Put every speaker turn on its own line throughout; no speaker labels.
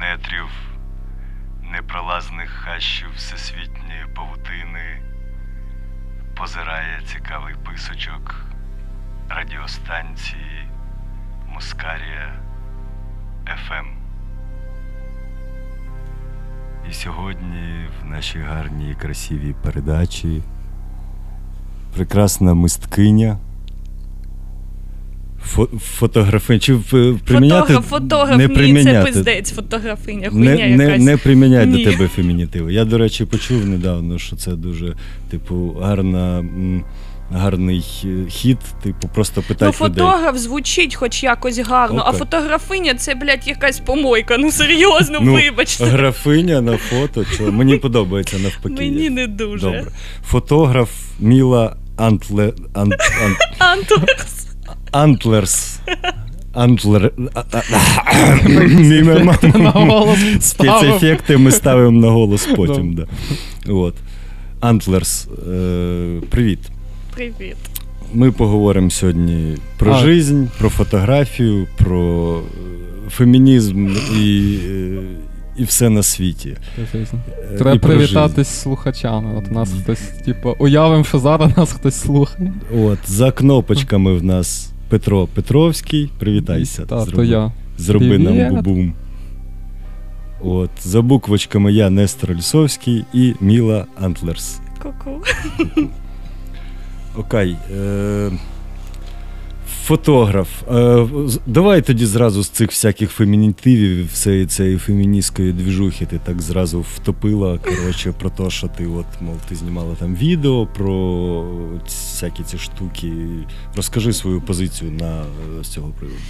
нетрів, непролазних хащів всесвітньої павутини, позирає цікавий писочок радіостанції Мускарія ФМ. І сьогодні в нашій гарній красивій передачі прекрасна мисткиня. Фо- фотографи... Чи приміняти?
Фотограф, фотограф,
не
ні, це пиздець, фотографиня, хуйня
Не, не,
якась.
не приміняй
Ні.
до тебе фемінітиви. Я, до речі, почув недавно, що це дуже, типу, гарна, гарний е, хід, типу, просто
Ну,
питати людей.
фотограф звучить хоч якось гарно, а фотографиня це, блядь, якась помойка. Ну серйозно,
Ну,
вибачте.
Графиня на фото, що мені подобається навпаки.
Мені не дуже.
Добре. Фотограф Міла Антле... Ан... Ан...
Антурс.
Антлерс. Антлер... Спецефекти ми ставимо на голос потім. Да. От. Антлерс, привіт.
Привіт.
Ми поговоримо сьогодні про жизнь, про фотографію, про е, фемінізм і, е, і все на світі. Е, і
Треба привітатись з слухачами. От нас хтось, типу, уявимо, що зараз нас хтось слухає.
От, за кнопочками в нас Петро Петровський. Привітайся.
Та, то
зроби,
я.
зроби нам бубум. От, за буквочками я Нестор Лісовський і Міла Антлерс.
Ку-ку.
Окей. Е, фотограф. Е, давай тоді зразу з цих всяких фемінітивів, всієї цієї феміністської двіжухи, ти так зразу втопила. Коротше, про те, що ти, от, мов, ти знімала там відео про всякі ці штуки. Розкажи свою позицію на е, з цього приводу.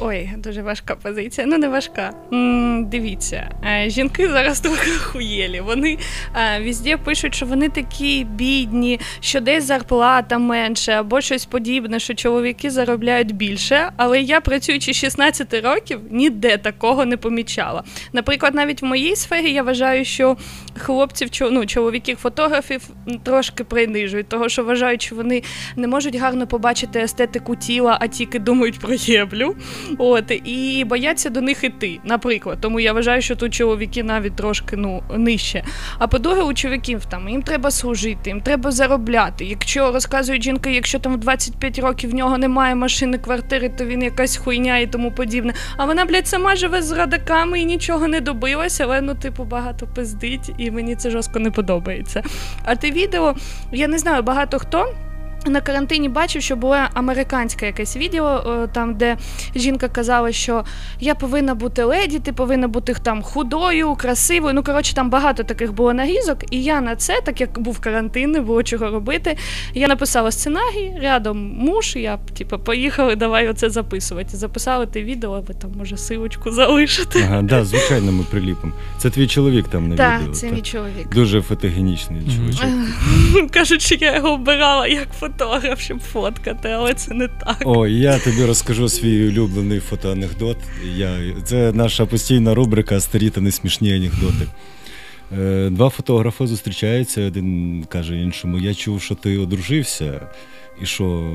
Ой, дуже важка позиція. Ну, не важка. м дивіться, е, жінки зараз трохи хуєлі. Вони е, везде пишуть, що вони такі бідні, що десь зарплата менше або щось подібне, що чоловіки заробляють більше. Але я, працюючи 16 років, ніде такого не помічала. Наприклад, навіть в моїй сфері я вважаю, що хлопців, ну, чоловіків фотографів трошки принижують, того що вважають, що вони не можуть гарно побачити естетику тіла, а тільки думають про єблю. От і бояться до них іти, наприклад. Тому я вважаю, що тут чоловіки навіть трошки ну нижче. А по-друге, у чоловіків там їм треба служити, їм треба заробляти. Якщо розказують жінки, якщо там в 25 років в нього немає машини, квартири, то він якась хуйня і тому подібне. А вона, блядь, сама живе з радаками і нічого не добилася, але ну, типу, багато пиздить, і мені це жорстко не подобається. А те відео, я не знаю, багато хто. На карантині бачив, що було американське якесь відео, е, там, де жінка казала, що я повинна бути леді, ти повинна бути там худою, красивою. Ну, коротше, там багато таких було нарізок. І я на це, так як був карантин, не було чого робити. Я написала сценарій, рядом муж, я типу, поїхали, давай оце записувати. Записали те відео, ви там може силочку залишите.
Ага, да, звичайно, ми приліпимо. Це твій чоловік там на
Так,
відео.
це
так?
мій чоловік.
Дуже фотогенічний
Мгм.
чоловічок.
Кажуть, що я його обирала як фотограф, щоб фоткати, але це не так.
О, я тобі розкажу свій улюблений фотоанекдот. Я, це наша постійна рубрика Старі та несмішні анекдоти. Е, два фотографи зустрічаються, один каже іншому: Я чув, що ти одружився, і що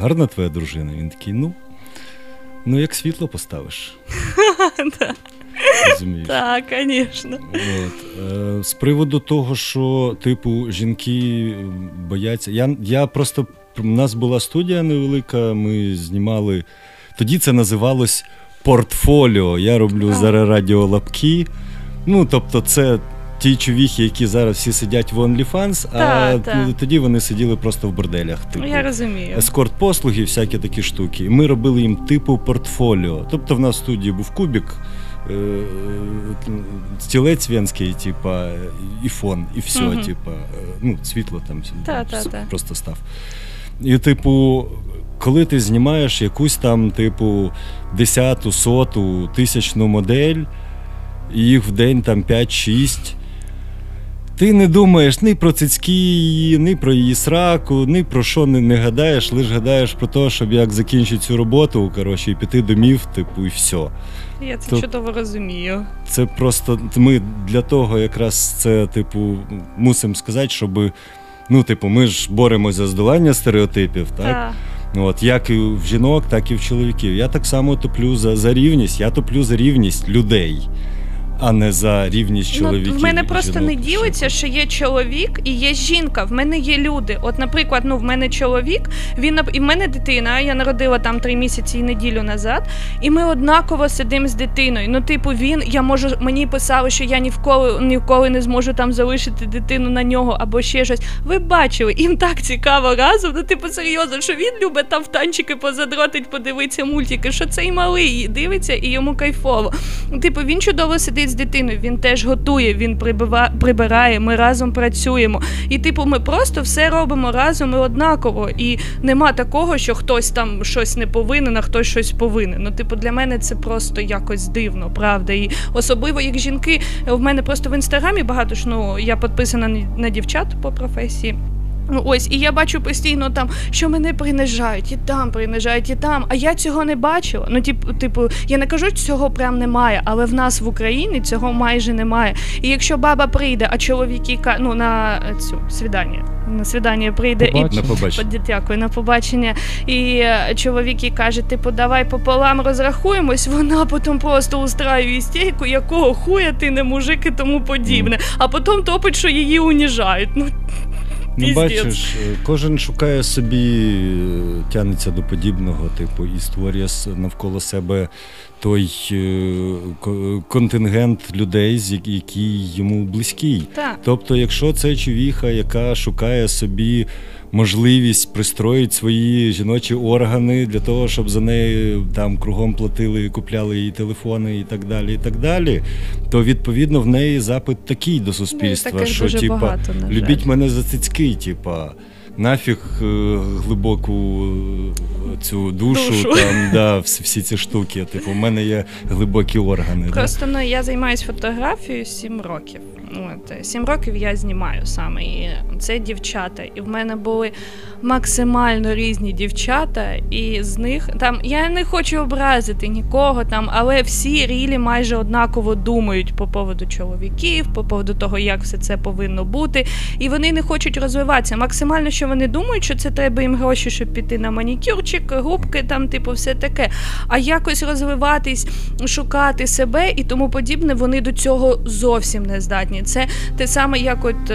гарна твоя дружина. Він такий, ну, ну як світло поставиш. Розумієш?
Так, звісно.
От. Е, з приводу того, що, типу, жінки бояться. Я, я просто. У нас була студія невелика, ми знімали. Тоді це називалось портфоліо. Я роблю
А.
зараз радіолапки. Ну, тобто, це ті чувіхи, які зараз всі сидять в OnlyFans, а
Та, та.
тоді вони сиділи просто в борделях. Типу.
Я розумію.
Ескорт-послуги, всякі такі штуки. І ми робили їм типу портфоліо. Тобто в нас в студії був кубік, стілець венський, типа, і фон, і все,
Мгм.
типа, ну, світло там
Та, та, та.
просто став. І, типу, коли ти знімаєш якусь там, типу, десяту, соту, тисячну модель, і їх в день там 5-6. Ти не думаєш ні про цицьки її, ні про її сраку, ні про що не, не гадаєш, лише гадаєш про те, щоб як закінчити цю роботу, коротше, і піти домів, типу, і все.
Я це
то-
чудово розумію.
Це просто ми для того якраз це, типу, мусимо сказати, щоб. Ну, типу, ми ж боремося за здолання стереотипів, так?
Та.
От, Як і в жінок, так і в чоловіків. Я так само топлю за, за рівність, я топлю за рівність людей а не за рівність чоловіків.
Ну, В мене просто
жінок,
не ділиться, що є чоловік і є жінка. В мене є люди. От, наприклад, ну в мене чоловік, він і в мене дитина. Я народила там три місяці і неділю назад, і ми однаково сидимо з дитиною. Ну, типу, він я можу мені писали, що я ні вколи ніколи не зможу там залишити дитину на нього або ще щось. Ви бачили, їм так цікаво разом. Ну, типу, серйозно, що він любить там в танчики позадротить, подивитися мультики, що цей малий дивиться і йому кайфово. Ну, типу, він чудово сидить з дитиною, він теж готує, він прибирає, ми разом працюємо. І, типу, ми просто все робимо разом і однаково. І нема такого, що хтось там щось не повинен, а хтось щось повинен. Ну, типу, для мене це просто якось дивно, правда. І особливо як жінки, в мене просто в інстаграмі багато ж ну я підписана на дівчат по професії. Ну, ось, і я бачу постійно там, що мене принижають, і там принижають, і там. А я цього не бачила. Ну, типу, типу, я не кажу, цього прям немає, але в нас в Україні цього майже немає. І якщо баба прийде, а чоловіки ну, на цю свідання, на свідання прийде
Побачення. і на побачення.
Дякую, на побачення. І е, чоловік каже: типу, давай пополам розрахуємось. Вона потім просто устраює істерику, якого хуя ти не мужик і тому подібне. А потім топить, що її уніжають. Ну
Ну, бачиш, кожен шукає собі, е, тянеться до подібного, типу, і створює навколо себе той е, контингент людей, який йому близький.
Так.
Тобто, якщо це човіха, яка шукає собі можливість пристроїти свої жіночі органи для того, щоб за неї там кругом платили, купляли її телефони і так далі. і так далі, То відповідно в неї запит такий до суспільства,
ну,
що типа любіть мене за цицьки, типа. Нафіг е, глибоку е, цю душу, душу. там да, всі ці штуки. Типу, у мене є глибокі органи.
Просто да? ну я займаюся фотографією сім років. От, Сім років я знімаю саме. І це дівчата. І в мене були максимально різні дівчата, і з них там я не хочу образити нікого там, але всі рілі майже однаково думають по поводу чоловіків, по поводу того, як все це повинно бути. І вони не хочуть розвиватися. Максимально, що вони думають, що це треба їм гроші, щоб піти на манікюрчик, губки, там, типу, все таке. А якось розвиватись, шукати себе і тому подібне, вони до цього зовсім не здатні. Це те саме, як от.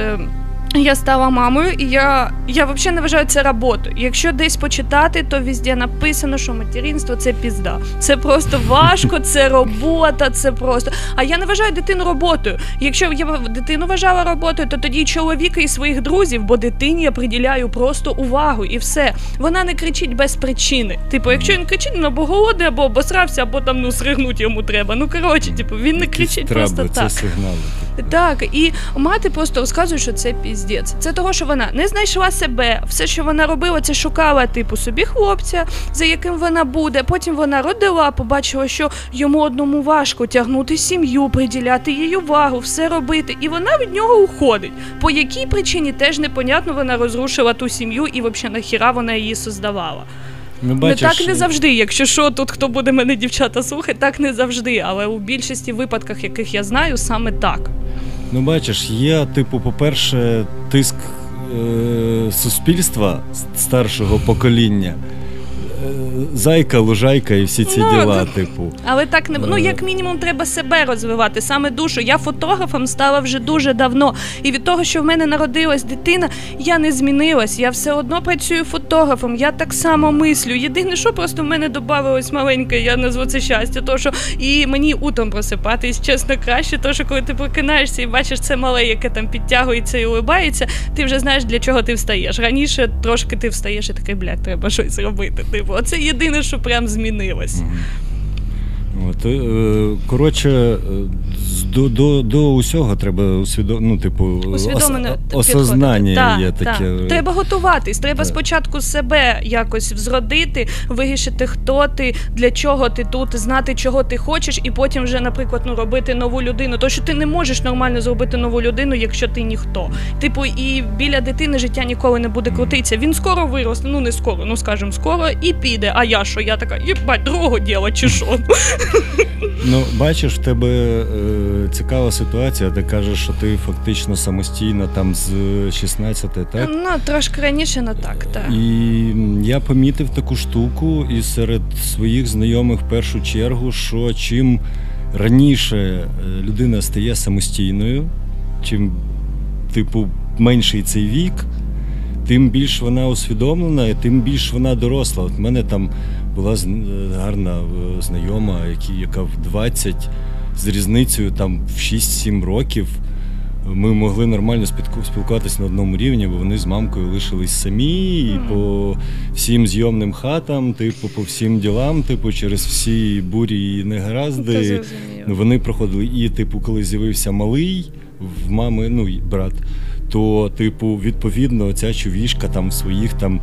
Я стала мамою, і я я взагалі не вважаю це роботою. Якщо десь почитати, то везде написано, що материнство це пізда. Це просто важко, це робота, це просто. А я не вважаю дитину роботою. Якщо я дитину вважала роботою, то тоді чоловіка і своїх друзів, бо дитині я приділяю просто увагу і все. Вона не кричить без причини. Типу, якщо він кричить, ну або голодний, або обосрався, або там ну сригнуть йому треба. Ну коротше, типу, він не кричить
Треба,
просто
це
так.
Сигнали.
Так, і мати просто розказує, що це піздець. Це того, що вона не знайшла себе. Все, що вона робила, це шукала типу собі хлопця, за яким вона буде. Потім вона родила, побачила, що йому одному важко тягнути сім'ю, приділяти їй увагу, все робити. І вона від нього уходить. По якій причині теж непонятно вона розрушила ту сім'ю і взагалі нахіра вона її создавала.
Ну, бачиш...
Не так не завжди. Якщо що, тут хто буде мене дівчата слухати, так не завжди. Але у більшості випадках, яких я знаю, саме так.
Ну, бачиш, є, типу, по-перше, тиск е- суспільства старшого покоління зайка, лужайка і всі ці ну, діла, типу.
Але так не ну як мінімум треба себе розвивати, саме душу. Я фотографом стала вже дуже давно. І від того, що в мене народилась дитина, я не змінилась. Я все одно працюю фотографом. Я так само мислю. Єдине, що просто в мене додавалось маленьке, я назву це щастя, то що і мені утром просипатись, чесно, краще, то що коли ти прокинаєшся і бачиш це мале, яке там підтягується і улибається, ти вже знаєш, для чого ти встаєш. Раніше трошки ти встаєш і такий, блядь, треба щось робити. Типу, оце єдине, що прям змінилось.
От, е, Коротше, е, до до, до усього треба усвідом... ну, типу, Усвідомлено ос... осознання є таке.
Та. Треба готуватись, треба так. спочатку себе якось взродити, вирішити, хто ти, для чого ти тут, знати, чого ти хочеш, і потім вже, наприклад, ну, робити нову людину. То що ти не можеш нормально зробити нову людину, якщо ти ніхто. Типу, і біля дитини життя ніколи не буде крутитися. Він скоро виросте, ну не скоро, ну скажімо, скоро і піде. А я що? Я така, їбать, другого діла, чи що?
Ну, бачиш, в тебе е, цікава ситуація. Ти кажеш, що ти фактично самостійно там з 16, так?
Ну, трошки раніше, ну так, так.
І я помітив таку штуку, і серед своїх знайомих в першу чергу, що чим раніше е, людина стає самостійною, чим, типу, менший цей вік, тим більш вона усвідомлена, і тим більш вона доросла. От в мене там була е, гарна е, знайома, яка в 20 з різницею там в 6-7 років. Ми могли нормально спілкуватися на одному рівні, бо вони з мамкою лишились самі і по всім зйомним хатам, типу, по всім ділам, типу, через всі бурі і негаразди. Вони проходили. І, типу, коли з'явився малий в мами, ну брат, то, типу, відповідно, ця чувішка там в своїх там,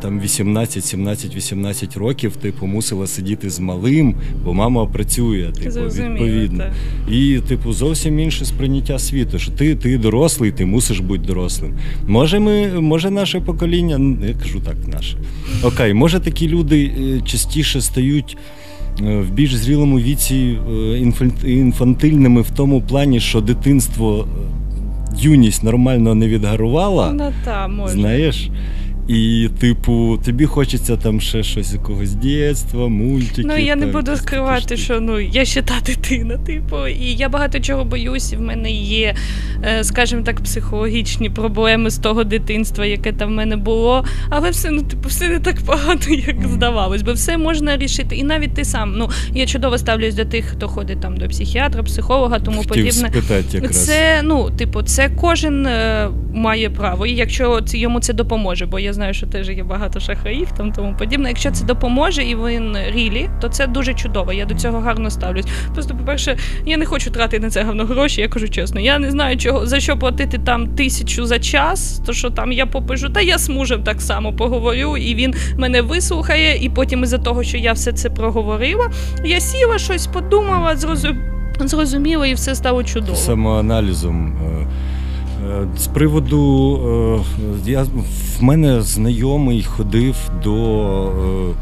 там 18, 17, 18 років, типу, мусила сидіти з малим, бо мама працює, типу, відповідно. І, типу, зовсім інше сприйняття світу, що ти, ти дорослий, ти мусиш бути дорослим. Може, ми, може, наше покоління, я кажу так, наше. Окей, може такі люди е, частіше стають. е, В більш зрілому віці е, інфантильними в тому плані, що дитинство, е, юність нормально не відгарувала,
Ну, та, може.
знаєш. І, типу, тобі хочеться там ще щось якогось дітства, мультики.
Ну я не
там,
буду скривати, що ну я ще та дитина, типу, і я багато чого боюсь, і в мене є, е, скажімо так, психологічні проблеми з того дитинства, яке там в мене було. Але все, ну типу, все не так погано, як здавалось, бо все можна рішити. І навіть ти сам. Ну я чудово ставлюсь до тих, хто ходить там до психіатра, психолога, тому
Хотів
подібне.
спитати якраз.
Це ну, типу, це кожен е, має право, і якщо це йому це допоможе, бо я знаю, що теж є багато шахраїв там тому подібне. Якщо це допоможе і він рілі, то це дуже чудово. Я до цього гарно ставлюсь. Просто, по-перше, я не хочу тратити на це гарно гроші, я кажу чесно. Я не знаю, чого за що платити там тисячу за час, то що там я попишу, та я з мужем так само поговорю, і він мене вислухає, і потім із-за того, що я все це проговорила, я сіла, щось подумала, зрозу- зрозуміла, і все стало чудово.
самоаналізом. Е, З приводу е, я в мене знайомий ходив до е,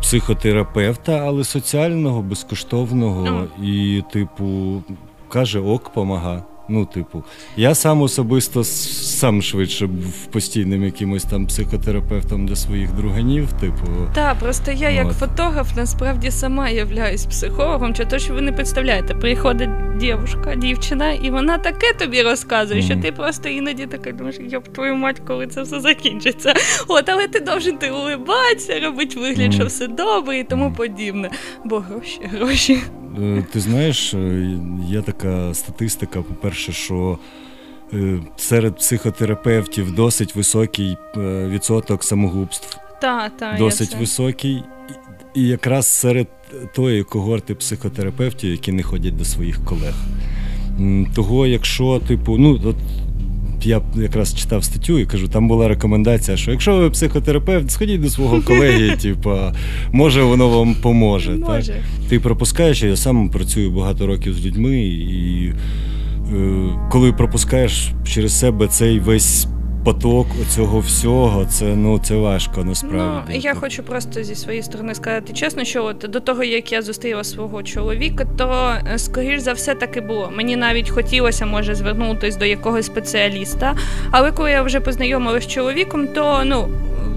психотерапевта, але соціального, безкоштовного, і, типу, каже, ок, помага. Ну, типу, я сам особисто сам швидше був постійним якимось там психотерапевтом для своїх друганів. Типу,
Так, просто я як
От.
фотограф насправді сама являюсь психологом, чи то, що ви не представляєте, приходить дівчинка, дівчина, і вона таке тобі розказує, що
Мгм.
ти просто іноді така думаєш, йоп твою мать, коли це все закінчиться. От, але ти должен ти улибатися, робити вигляд, що все добре і тому подібне. Бо гроші, гроші.
Е, Ти знаєш, е, є така статистика, по-перше, що е, серед психотерапевтів досить високий відсоток самогубств,
Та, та,
досить
я
високий. І якраз серед тої когорти психотерапевтів, які не ходять до своїх колег. Того, якщо, типу, ну, от я якраз читав статтю і кажу, там була рекомендація, що якщо ви психотерапевт, сходіть до свого колеги, типу, може воно вам поможе. Так? Ти пропускаєш, я сам працюю багато років з людьми, і е, коли пропускаєш через себе цей весь поток оцього всього, це ну це важко насправді.
Ну, я хочу просто зі своєї сторони сказати чесно, що от до того, як я зустріла свого чоловіка, то е, скоріш за все так і було. Мені навіть хотілося, може, звернутися до якогось спеціаліста. Але коли я вже познайомилася з чоловіком, то ну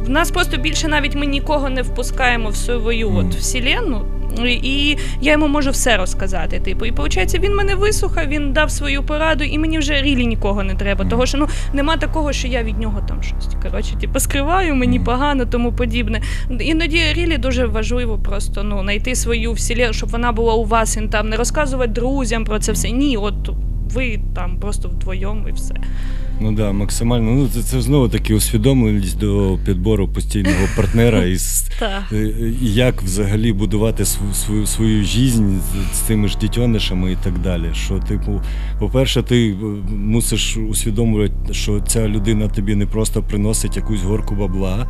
в нас просто більше навіть ми нікого не впускаємо в свою от вселенну. І я йому можу все розказати. Типу, і виходить, він мене вислухав, він дав свою пораду, і мені вже рілі нікого не треба. Того що ну нема такого, що я від нього там щось коротше, типу, скриваю, мені погано, тому подібне. Іноді рілі дуже важливо просто ну знайти свою вселенну, щоб вона була у вас і там не розказувати друзям про це все. Ні, от ви там просто вдвоєм і все.
Ну да, максимально. Ну це, це знову таки усвідомленість до підбору постійного партнера і е, як взагалі будувати свою свою, жизнь з, тими ж дітьонишами і так далі. Що, типу, по-перше, ти е, мусиш усвідомлювати, що ця людина тобі не просто приносить якусь горку бабла.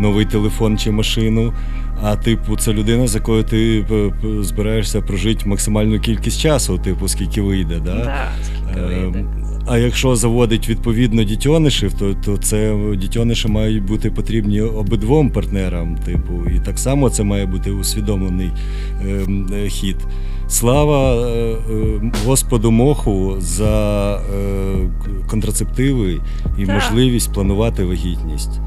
Новий телефон чи машину, а типу, це людина, з якою ти е, збираєшся прожити максимальну кількість часу, типу, скільки вийде. Да?
Да, скільки вийде.
А якщо заводить відповідно дітьонишів, то то це дітьониші мають бути потрібні обидвом партнерам. Типу, і так само це має бути усвідомлений е, е, хід. Слава е, е, Господу Моху за е, контрацептиви і
Так.
можливість планувати вагітність.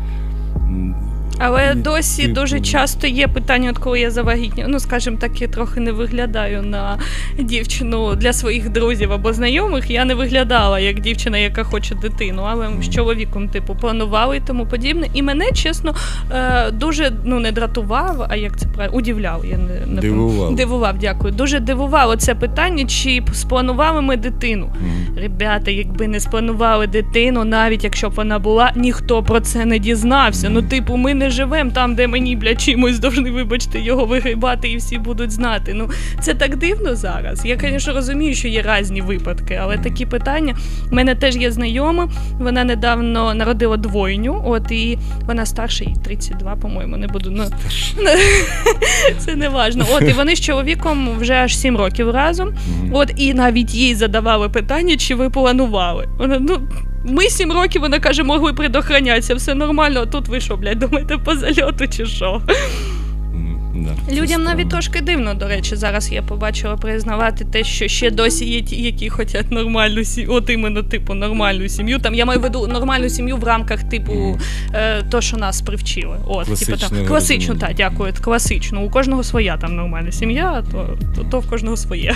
Але
і,
досі
типу,
дуже часто є питання, от коли я завагітню. Ну, скажімо так, я трохи не виглядаю на дівчину для своїх друзів або знайомих. Я не виглядала як дівчина, яка хоче дитину, але з чоловіком, типу, планували і тому подібне. І мене, чесно, е, дуже ну не дратував, а як це правильно, удивляв. Я не, не
Дивував.
Дивував, дякую. Дуже дивувало це питання, чи спланували ми дитину.
м.
Ребята, якби не спланували дитину, навіть якщо б вона була, ніхто про це не дізнався. Ну, типу, ми не живемо там, де мені, бля, чимось должны, вибачте, його вигрібати і всі будуть знати. Ну, це так дивно зараз. Я, звісно, розумію, що є різні випадки, але такі питання. У мене теж є знайома, вона недавно народила двойню, от і вона старша, їй 32, по-моєму, не буду. Ну, це не важно. От, і вони з чоловіком вже аж 7 років разом. От і навіть їй задавали питання, чи ви планували. Вона ну. Ми сім років, вона каже, могли предохранятися, все нормально, а тут ви що, блядь, думаєте по зальоту чи що?
Да,
Людям навіть трошки дивно, до речі, зараз я побачила признавати те, що ще досі є ті, які хочуть нормальну сім'ю, от іменно типу нормальну сім'ю. Там я маю в виду нормальну сім'ю в рамках типу е, то, що нас привчили. От, типу там класичну, так, дякую, класичну. У кожного своя там нормальна сім'я, а то, то, то в кожного своє.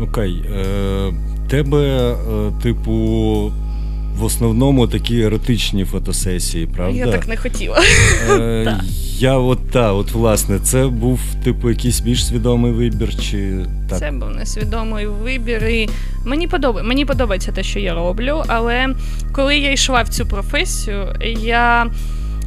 Окей. Е, тебе, е, типу, в основному такі еротичні фотосесії, правда?
Я так не хотіла.
Е, Я от та, от власне, це був типу якийсь більш свідомий вибір, чи так?
Це був несвідомий вибір. І мені подобається, мені подобається те, що я роблю, але коли я йшла в цю професію, я.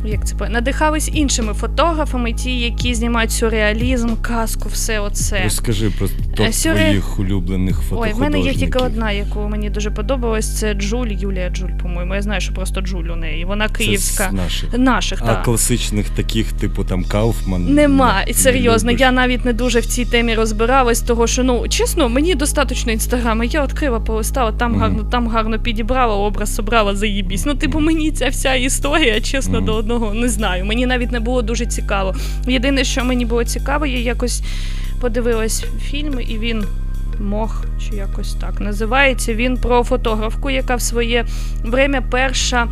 Як це по- надихалась іншими фотографами, ті, які знімають сюрреалізм, казку, все оце.
Розкажи про топ
Е, сюрре-
твоїх улюблених
Ой, в мене є тільки одна, яку мені дуже подобалась. Це Джуль, Юлія Джуль, по-моєму. Я знаю, що просто Джуль у неї. Вона
Це
київська.
з наших.
Наших,
А
так.
класичних таких, типу там Кауфман.
Нема,
не-
і серйозно,
не
я навіть не дуже в цій темі розбиралась, того що ну чесно, мені достатньо інстаграма. Я відкрила, полистала, там
Мгм.
гарно, там гарно підібрала, образ собрала, заїбісь. Ну, типу, мені ця вся історія, чесно,
Мгм.
до одного не знаю. Мені навіть не було дуже цікаво. Єдине, що мені було цікаво, я якось подивилась фільм, і він. Мох, чи якось так називається. Він про фотографку, яка в своє время перша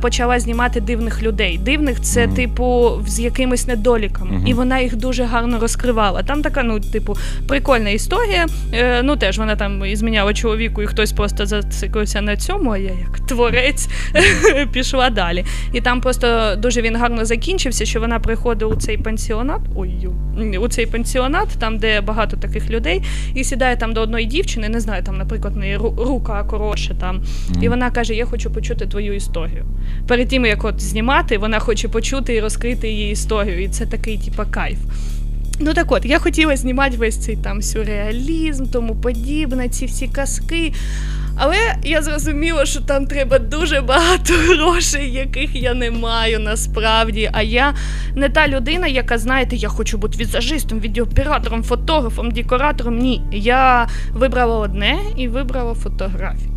почала знімати дивних людей. Дивних це,
Мгм.
типу, з якимись недоліками.
Мгм.
І вона їх дуже гарно розкривала. Там така, ну, типу, прикольна історія. Е, ну, теж вона там і зміняла чоловіку, і хтось просто зациклився на цьому, а я як творець пішла далі. І там просто дуже він гарно закінчився, що вона приходить у цей пансіонат. Ой, у цей пансіонат, там, де багато таких людей, і сідає там до одної дівчини, не знаю, там, наприклад, неї рука коротше там. І вона каже: Я хочу почути твою історію. Перед тим, як от знімати, вона хоче почути і розкрити її історію. І це такий, типа, кайф. Ну так от, я хотіла знімати весь цей там сюрреалізм, тому подібне, ці всі казки. Але я зрозуміла, що там треба дуже багато грошей, яких я не маю насправді. А я не та людина, яка, знаєте, я хочу бути візажистом, відеооператором, фотографом, декоратором. Ні. Я вибрала одне і вибрала фотографію.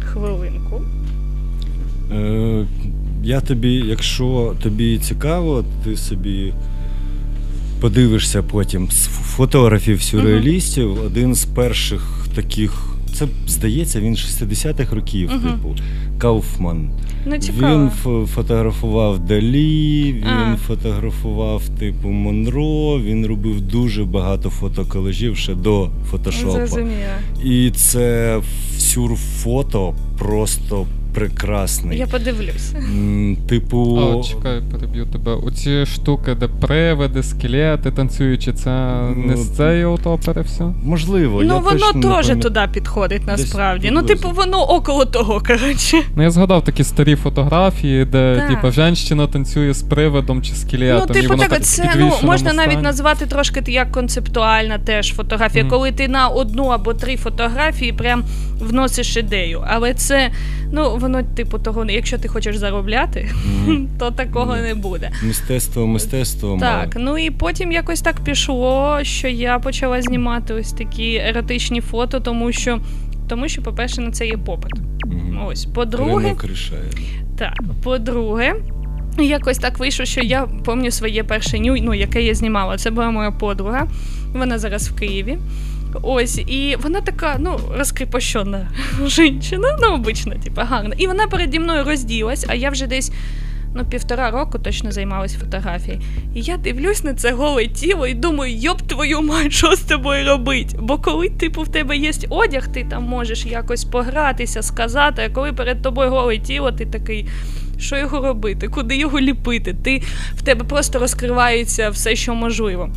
Хвилинку.
Е, я тобі, якщо тобі цікаво, ти собі подивишся потім з фотографів сюрреалістів. Один з перших таких, це здається, він 60-х років,
Мгм.
типу Кауфман.
Ну, цікаво.
Він ф- фотографував Далі, він
А.
фотографував типу Монро. Він робив дуже багато фотоколежів ще до фотошопу.
Зрозуміла.
І це сюрфото просто прекрасний.
Я подивлюся.
Типу,
А, чекай, переб'ю тебе. Оці штуки, де привиди, скелети танцюючі, це не
Ну,
з цієї от опери все?
можливо, я
ну, воно
точно не
теж
пам'ят-
туди підходить насправді. Ну, типу, воно около того, коротше.
Ну, я згадав такі старі фотографії, де, типу, женщина танцює з привидом чи скелетом.
Ну, типу,
воно
так,
так
це ну, можна навіть назвати трошки як концептуальна теж фотографія,
Мгм.
коли ти на одну або три фотографії прям вносиш ідею. Але це, ну, воно, типу, того, якщо ти хочеш заробляти,
Мгм.
то такого
Ні.
не буде.
Мистецтво мистецтвом.
Так, ну і потім якось так пішло, що я почала знімати ось такі еротичні фото, тому що Тому що, по-перше, на це є попит.
Мгм.
Ось, по-друге, так, по-друге, якось так вийшло, що я пам'ятаю своє перше ню, ну, яке я знімала. Це була моя подруга. Вона зараз в Києві. Ось, і вона така, ну, розкріпощена жінка, ну, обична, типу, гарна. І вона переді мною розділась, а я вже десь ну, півтора року точно займалась фотографією. І я дивлюсь на це голе тіло і думаю, йоп твою мать, що з тобою робить? Бо коли, типу, в тебе є одяг, ти там можеш якось погратися, сказати, а коли перед тобою голе тіло, ти такий. Що його робити? Куди його ліпити? Ти в тебе просто розкривається все, що можливо.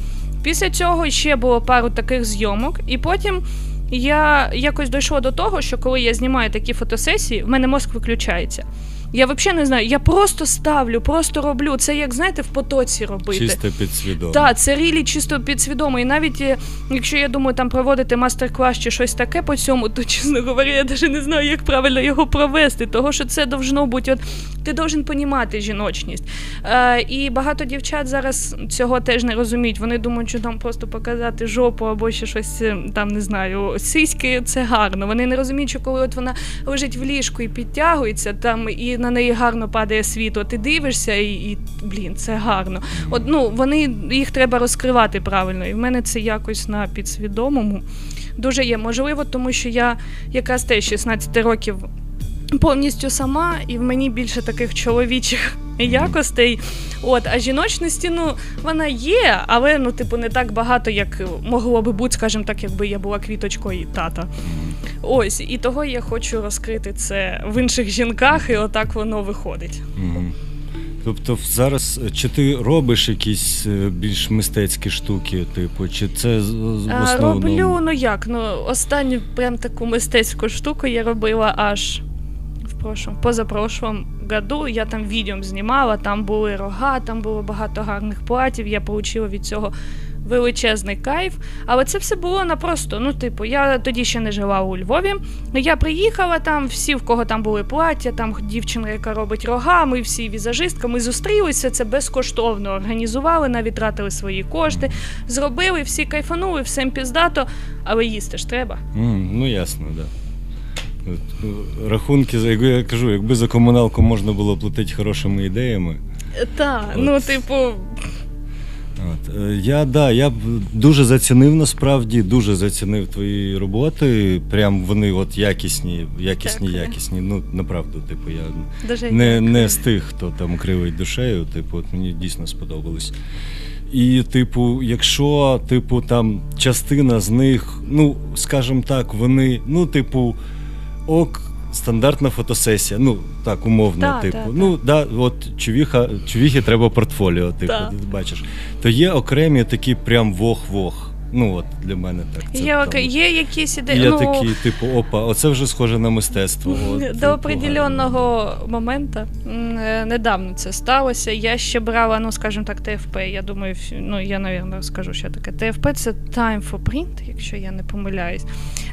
Після цього ще було пару таких зйомок, і потім я якось дійшла до того, що коли я знімаю такі фотосесії, в мене мозк виключається. Я взагалі не знаю, я просто ставлю, просто роблю. Це як знаєте, в потоці робити.
Чисто підсвідомо.
Так, це рілі чисто підсвідомо. І навіть е, якщо я думаю там проводити мастер-клас чи щось таке по цьому, то чесно говоря, я навіть не знаю, як правильно його провести. Того що це должно бути. От ти должен понімати жіночність. Е, і багато дівчат зараз цього теж не розуміють. Вони думають, що там просто показати жопу або ще щось е, там не знаю. Сиськи це гарно. Вони не розуміють, що коли от вона лежить в ліжку і підтягується там і на неї гарно падає світло. Ти дивишся, і, і блін, це гарно. От, ну, вони їх треба розкривати правильно. І в мене це якось на підсвідомому дуже є. Можливо, тому що я якраз теж 16 років повністю сама, і в мені більше таких чоловічих якостей. От, а жіночності, ну, вона є, але ну, типу, не так багато, як могло би бути, скажімо так, якби я була квіточкою тата. Ось, і того я хочу розкрити це в інших жінках, і отак воно виходить.
Тобто зараз е, чи ти робиш якісь е, більш мистецькі штуки, типу, чи це
А,
основному?
Роблю, ну як, ну останню прям таку мистецьку штуку я робила аж прошлом, позапрошлом году. Я там відео знімала, там були рога, там було багато гарних платів. Я отримала від цього величезний кайф. Але це все було на просто. Ну, типу, я тоді ще не жила у Львові. Я приїхала там, всі, в кого там були плаття, там дівчина, яка робить рога, ми всі візажистка, ми зустрілися, це безкоштовно організували, навіть тратили свої кошти, зробили, всі кайфанули, всім піздато, але їсти ж треба.
М, ну ясно, так. Да. Ну, Рахунки, за- як я кажу, якби за комуналку можна було платити хорошими ідеями.
Так, ну, типу,
От. е, Я, да, я дуже зацінив насправді, дуже зацінив твої роботи. Прям вони от якісні, якісні,
Дякую.
якісні. Ну, направду, типу, я
дуже
не,
дякую.
не з тих, хто там кривить душею. Типу, от мені дійсно сподобалось. І, типу, якщо, типу, там частина з них, ну, скажімо так, вони, ну, типу, ок, стандартна фотосесія, ну, так, умовно,
Да,
типу.
да,
ну, да, от чувіха, чувіхі треба портфоліо, типу,
Да.
бачиш. То є окремі такі прям вох-вох. Ну, от для мене так. Це,
Є,
там,
є якісь ідеї.
Є
ну,
такі, типу, опа, оце вже схоже на мистецтво. От, типу,
До определенного моменту е, недавно це сталося. Я ще брала, ну скажімо так, ТФП. Я думаю, ну я навірно розкажу, що таке ТФП. Це Time for Print, якщо я не помиляюсь.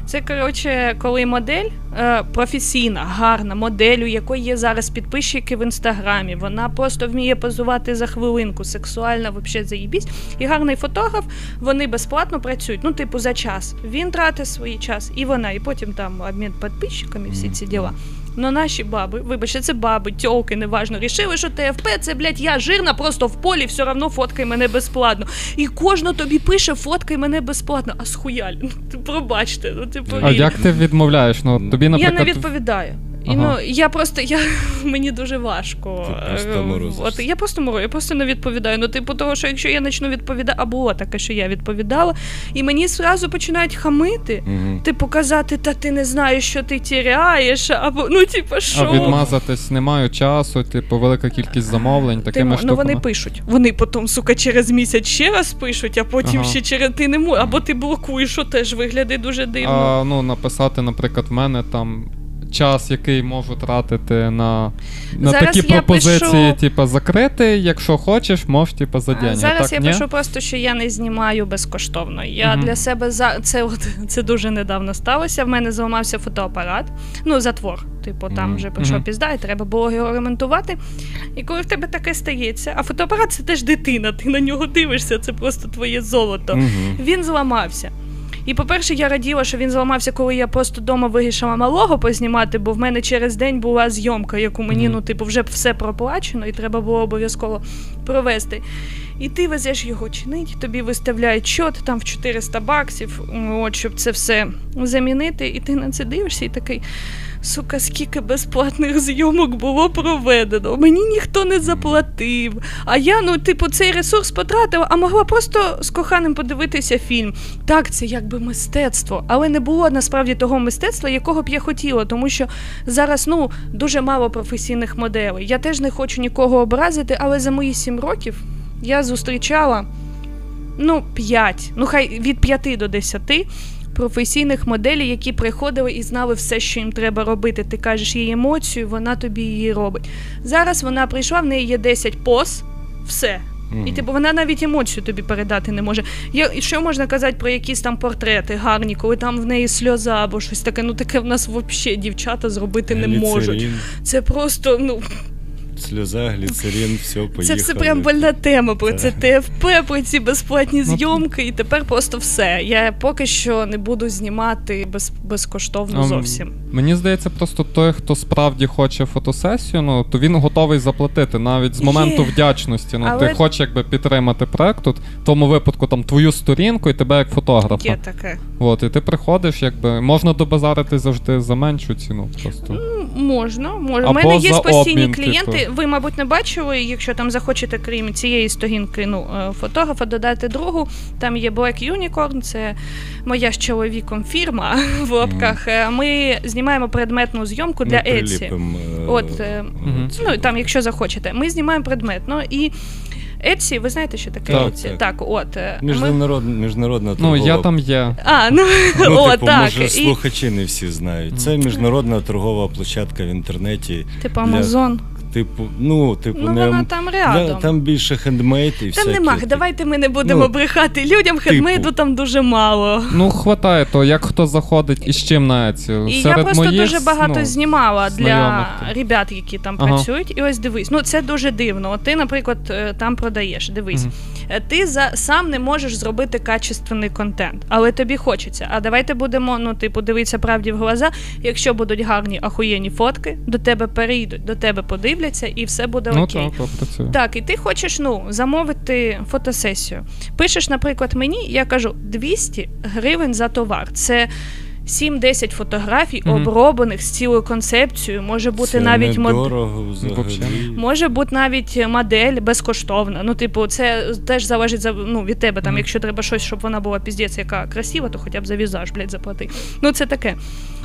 Це коротше, коли модель е, професійна, гарна модель, у якої є зараз підписчики в інстаграмі. Вона просто вміє позувати за хвилинку, сексуальна, взагалі заїбісь. І гарний фотограф, вони безплатно працюють. Ну, типу, за час. Він тратить свій час, і вона, і потім там обмін підписчиками, всі ці діла. Ну, наші баби, вибачте, це баби, тьолки, неважно, рішили, що ТФП це, блядь, я жирна, просто в полі все одно фоткай мене безплатно. І кожна тобі пише, фоткай мене безплатно. А схуяль, ну ти пробачте, ну типу.
А як ти відмовляєш? Ну, тобі,
я не відповідаю. І,
Ага.
ну, я просто я мені дуже важко.
Ти просто
Е. От я просто мору, я просто не відповідаю. Ну, типу, того, що якщо я почну відповідати, а було таке, що я відповідала, і мені зразу починають хамити.
Мгм.
Типу казати, та ти не знаєш, що ти тіряєш, або ну, типу, що.
а відмазатись не маю часу, типу, велика кількість замовлень, такими
мо- ну вони пишуть. Вони потім, сука, через місяць ще раз пишуть, а потім
Ага.
ще через ти не можеш, або ти блокуєш, що теж виглядає дуже дивно.
А, ну, написати, наприклад, в мене там. Час, який можу тратити на, на
Зараз
такі
я
пропозиції,
пишу-
типа, закрити, якщо хочеш, мож, типа, за день.
Зараз
так,
я
ні?
пишу просто, що я не знімаю безкоштовно. Я
Мгм.
для себе за це от це дуже недавно сталося. В мене зламався фотоапарат, ну затвор. Типу, там вже прийшов пізда, і треба було його ремонтувати. І коли в тебе таке стається, а фотоапарат це теж дитина, ти на нього дивишся, це просто твоє золото. Він зламався. І по-перше, я раділа, що він зламався, коли я просто вдома вирішила малого познімати, бо в мене через день була зйомка, яку мені, ну, типу, вже все проплачено, і треба було обов'язково провести. І ти везеш його чинить, тобі виставляють чот там в 400 баксів, от, щоб це все замінити, і ти на це дивишся і такий. Сука, скільки безплатних зйомок було проведено. Мені ніхто не заплатив. А я, ну, типу, цей ресурс потратила, а могла просто з коханим подивитися фільм. Так, це якби мистецтво, але не було насправді того мистецтва, якого б я хотіла, тому що зараз ну дуже мало професійних моделей. Я теж не хочу нікого образити, але за мої сім років я зустрічала ну, 5, ну хай від 5 до 10 професійних моделей, які приходили і знали все, що їм треба робити. Ти кажеш їй емоцію, вона тобі її робить. Зараз вона прийшла, в неї є 10 поз, все. І типу вона навіть емоцію тобі передати не може. І що можна казати про якісь там портрети гарні, коли там в неї сльоза або щось таке. Ну таке в нас взагалі дівчата зробити не можуть. Це просто ну
Сльоза, гліцерин, все, поїхали.
це все прям больна тема про це ТФП, про ці безплатні
Ну,
зйомки, і тепер просто все. Я поки що не буду знімати без, безкоштовно зовсім.
Мені здається, просто той, хто справді хоче фотосесію, ну то він готовий заплатити навіть з моменту
Є.
вдячності. Ну
Але-
ти хочеш якби підтримати проект, тут в тому випадку там твою сторінку і тебе як фотографа.
Є таке.
От, і ти приходиш, якби можна добазарити завжди за меншу ціну. Просто
М, Можна, може. У мене є
за
постійні
обмін,
клієнти.
типу.
Ви, мабуть, не бачили. Якщо там захочете, крім цієї сторінки, ну е, фотографа, додати другу. Там є Black Unicorn, це моя з чоловіком фірма в лапках. Е, Ми знімаємо предметну зйомку для Etsy.
е,
От, Ну, там, якщо захочете. Ми знімаємо предметно і. Etsy, ви знаєте, що таке
Так,
Etsy?
так.
Так, от. е, Ми...
Міжнародна, міжнародна
ну я там є.
А, ну,
Ну,
о,
типу,
так.
може,
І,
слухачі не всі знають. Це міжнародна торгова площадка в інтернеті.
типу
для-
Амазон.
Типу, ну, типу,
Ну,
не
вона там рядом.
Да, там більше хендмейд і
Там
всякі.
нема,
типу.
давайте ми не будемо
Ну,
брехати. Людям хендмейду там дуже мало.
Ну, хватає то, як хто заходить і з чим на цю.
І
Серед
я просто
моїх,
дуже багато
ну,
знімала для
там.
ребят, які там
Ага.
працюють. І ось дивись, ну це дуже дивно. От ти, наприклад, е, там продаєш. Дивись,
Мгм.
Е, ти за сам не можеш зробити качественний контент, але тобі хочеться. А давайте будемо, ну, типу, дивитися правді в глаза. Якщо будуть гарні ахуєнні фотки, до тебе перейдуть, до тебе подивляться, і все буде
Ну
окей.
так, працює.
Так, і ти хочеш ну, замовити фотосесію. Пишеш, наприклад, мені, я кажу 200 гривень за товар. Це 7-10 фотографій,
Мгм.
оброблених з цілою концепцією. Може бути
Це
навіть мод... Може бути навіть модель безкоштовна. Ну, типу, це теж залежить за, ну, від тебе. Там,
Мгм.
якщо треба щось, щоб вона була піздець, яка красива, то хоча б за візаж, блядь, заплати. Ну, це таке.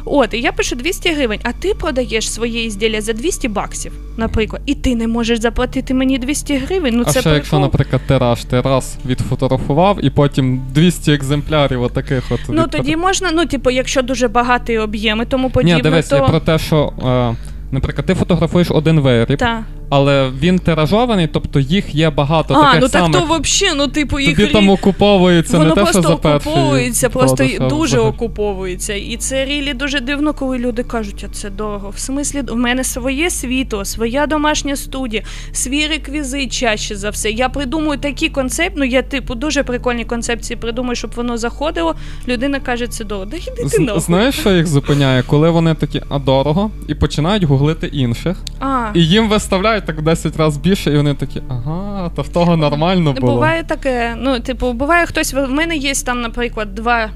От, і я пишу 200 гривень, а ти продаєш своє ізділля за 200 баксів, наприклад, і ти не можеш заплатити мені 200 гривень. Ну,
а
це
ще якщо, наприклад, тираж ти раз відфотографував і потім 200 екземплярів отаких от.
Ну
відфото-
тоді можна, ну типу, якщо дуже багатий об'єм і тому подібне,
Ні, дивись,
то
я про те, що, е, наприклад, ти фотографуєш один виріб,
та.
Але він тиражований, тобто їх є багато
А,
таких
ну так то взагалі, ну типу, їх
Тобі там окуповується
Воно
не те, що за перший
окуповується, просто
продаж, а
дуже
взагалі.
окуповується. І це рілі дуже дивно, коли люди кажуть, а це дорого. В смислі, в мене своє світло, своя домашня студія, свій реквізит чаще за все. Я придумую такі концепти, ну я типу дуже прикольні концепції придумаю, щоб воно заходило. Людина каже, це дорого. Да йди ти нахуй.
Знаєш, що їх зупиняє? Коли вони такі, а дорого, і починають гуглити інших,
А.
і їм виставляють так в 10 разів більше, і вони такі, ага, то в того нормально було.
Буває таке. Ну, типу, буває хтось. В мене є там, наприклад, два.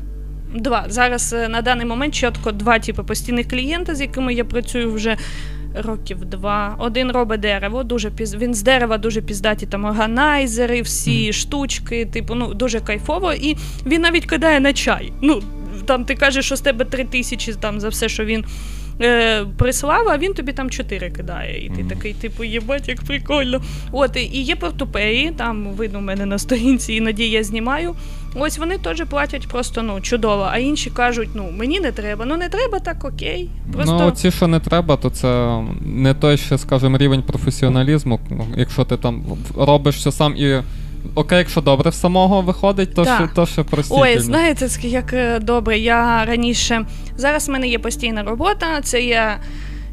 Два. Зараз е, на даний момент чітко два типу постійних клієнта, з якими я працюю вже років два. Один робить дерево, дуже піз... він з дерева дуже піздаті там органайзери, всі
Мгм.
штучки, типу, ну дуже кайфово. І він навіть кидає на чай. Ну, там ти кажеш, що з тебе три тисячі там за все, що він. Е, прислав, а він тобі там чотири кидає. І ти
Мгм.
такий, типу, єбать, як прикольно. От, і- є портупеї, там видно в мене на сторінці, іноді я знімаю. Ось вони теж платять просто ну, чудово, а інші кажуть, ну мені не треба. Ну не треба, так окей. Просто
Ну, ці, що не треба, то це не той ще, скажімо, рівень професіоналізму. Ну, Якщо ти там робиш все сам і. Окей, якщо добре в самого виходить, то ще, то ще простительно.
Ой, знаєте, як е, добре. Я раніше зараз в мене є постійна робота. Це я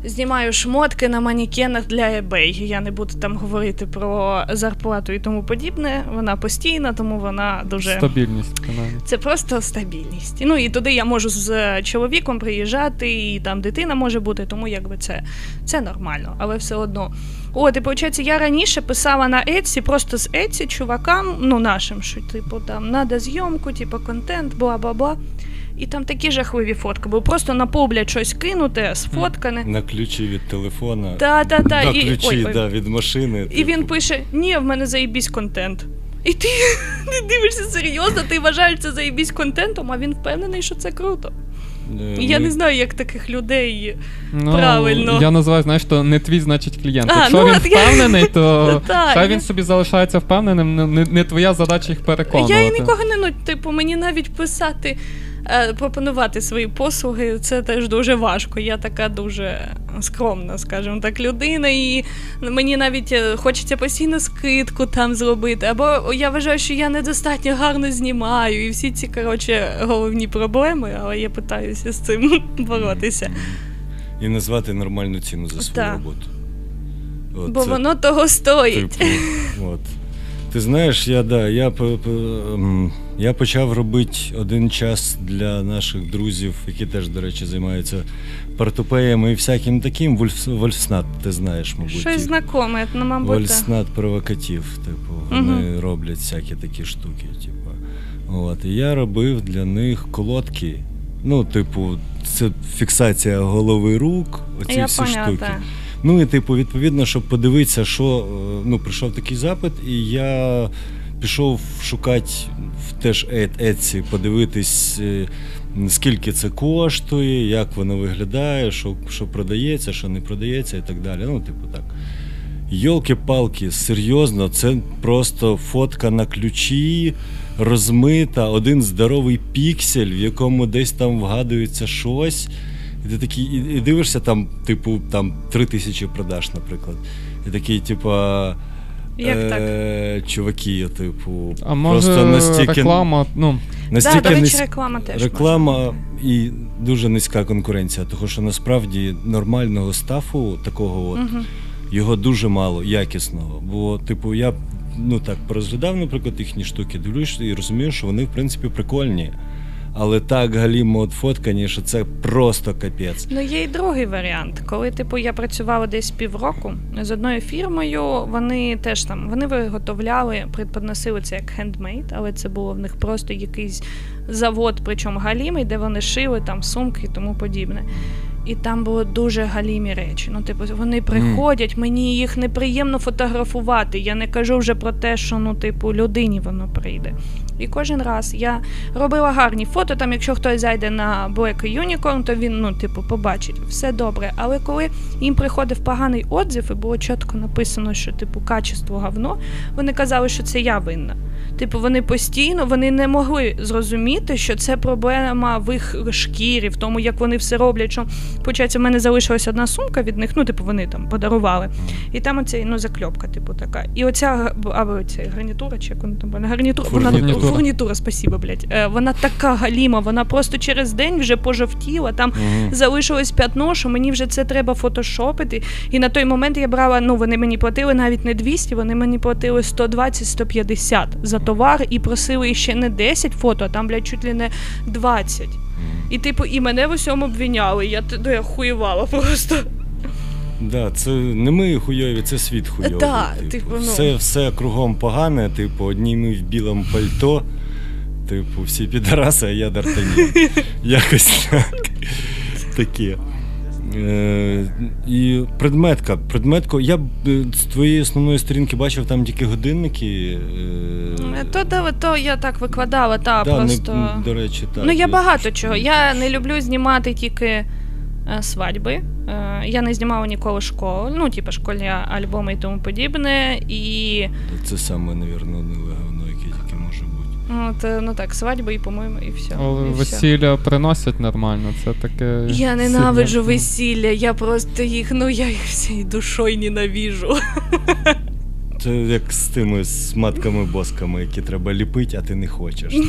знімаю шмотки на манікенах для eBay. Я не буду там говорити про зарплату і тому подібне. Вона постійна, тому вона дуже
стабільність. Принаймні.
Це просто стабільність. Ну і туди я можу з чоловіком приїжджати, і там дитина може бути, тому якби це це нормально, але все одно. От, і виходить, я раніше писала на Etsy, просто з Etsy чувакам, ну нашим, що типу там надо зйомку, типу контент, бла бла бла. І там такі жахливі фотки, бо просто на пол, блядь, щось кинуте, сфоткане.
На ключі від телефона.
Та, та, та.
На
і,
ключі,
ой, ой.
да, від машини.
І він
типу.
пише: Ні, в мене заєбісь контент. І ти, ти дивишся серйозно, ти вважаєш це заєбісь контентом, а він впевнений, що це круто.
Е,
Я не знаю, як таких людей.
Ну,
Правильно.
Я називаю, знаєш, що не твій, значить клієнт.
А,
Якщо
ну,
він
впевнений, я-
то хай він собі залишається впевненим, не, не, твоя задача їх переконувати.
Я і нікого не ну, типу, мені навіть писати, пропонувати свої послуги, це теж дуже важко. Я така дуже скромна, скажімо так, людина, і мені навіть е, хочеться постійно скидку там зробити. Або я вважаю, що я недостатньо гарно знімаю, і всі ці коротше головні проблеми, але я питаюся з цим боротися.
І назвати нормальну ціну за свою
Так.
роботу. От
Бо
це,
воно того стоїть.
Типу, от. Ти знаєш, я да, я, я почав робити один час для наших друзів, які теж, до речі, займаються портупеями і всяким таким. Вольф, Вольфснат, ти знаєш, мабуть.
Щось знакоме, ну, мабуть.
Вольфснат провокатив. Типу, вони роблять всякі такі штуки. Типу. От. І я робив для них колодки. Ну, типу, це фіксація голови рук, оці
Я
всі
поняла,
штуки.
так.
Ну і типу, відповідно, щоб подивитися, що е, ну, прийшов такий запит, і я пішов шукати в теж Etsy, подивитись, е, скільки це коштує, як воно виглядає, що, що продається, що не продається і так далі. Ну, типу так. Йолки-палки, серйозно, це просто фотка на ключі, розмита, один здоровий піксель, в якому десь там вгадується щось. І ти такий, і, і дивишся там, типу, там три тисячі продаж, наприклад. І такий, типа.
Як
е- Чуваки, типу,
А може
просто настільки,
реклама, ну,
настільки
Да, до речі,
низь-
реклама теж.
Реклама і дуже низька конкуренція, тому що насправді нормального стафу такого от,
Угу.
його дуже мало, якісного. Бо, типу, я ну так порозглядав, наприклад, їхні штуки, дивлюсь і розумію, що вони, в принципі, прикольні. Але так галімо от фоткані, що це просто капець.
Ну, є й другий варіант. Коли, типу, я працювала десь півроку з одною фірмою, вони теж там вони виготовляли, преподносили це як хендмейд, але це було в них просто якийсь завод, причому галімий, де вони шили там сумки і тому подібне. І там було дуже галімі речі. Ну, типу, вони приходять, мені їх неприємно фотографувати. Я не кажу вже про те, що ну, типу, людині воно прийде. І кожен раз я робила гарні фото. Там, якщо хтось зайде на Black Unicorn, то він, ну, типу, побачить все добре. Але коли їм приходив поганий отзив, і було чітко написано, що типу качество говно, вони казали, що це я винна. Типу, вони постійно вони не могли зрозуміти, що це проблема в їх шкірі, в тому, як вони все роблять. Що почається, в мене залишилась одна сумка від них. Ну, типу, вони там подарували. І там оця ну, закльопка, типу, така. І оця або ця гарнітура, чи як вона там гарнітура, вона
Фурнітура.
фурнітура, спасибо, блядь. Е, вона така галіма, вона просто через день вже пожовтіла. Там
Мгм.
залишилось п'ятно, що мені вже це треба фотошопити. І на той момент я брала, ну вони мені платили навіть не 200, вони мені платили 120-150 за товар і просили ще не 10 фото, а там, блядь, чуть ли не 20. І типу, і мене в усьому обвіняли. Я туди я хуєвала просто.
Да, це не ми хуйові, це світ хуйовий.
Да,
типу.
типу, ну.
все, все кругом погане, типу, одні ми в білому пальто, типу, всі підараси, а я Д'Артаньян. Якось так. Таке. Е, і предметка. Предметку. Я б е, з твоєї основної сторінки бачив там тільки годинники. Е,
То, то, то я так викладала, та
да,
просто.
не, до речі, так.
Ну, я багато чого. Я не люблю знімати тільки е, свадьби. Е, я не знімала ніколи школу, ну, типу, школьні альбоми і тому подібне. І
Це саме, одне говно, яке тільки може бути.
от, е, ну так, свадьби і, по-моєму, і все.
але
і все.
весілля приносять нормально. Це таке.
Я ненавиджу
сильне.
весілля, я просто їх, ну я їх всією душою ненавіжу.
Це як з тими з матками-босками, які треба ліпити, а ти не хочеш. Типу.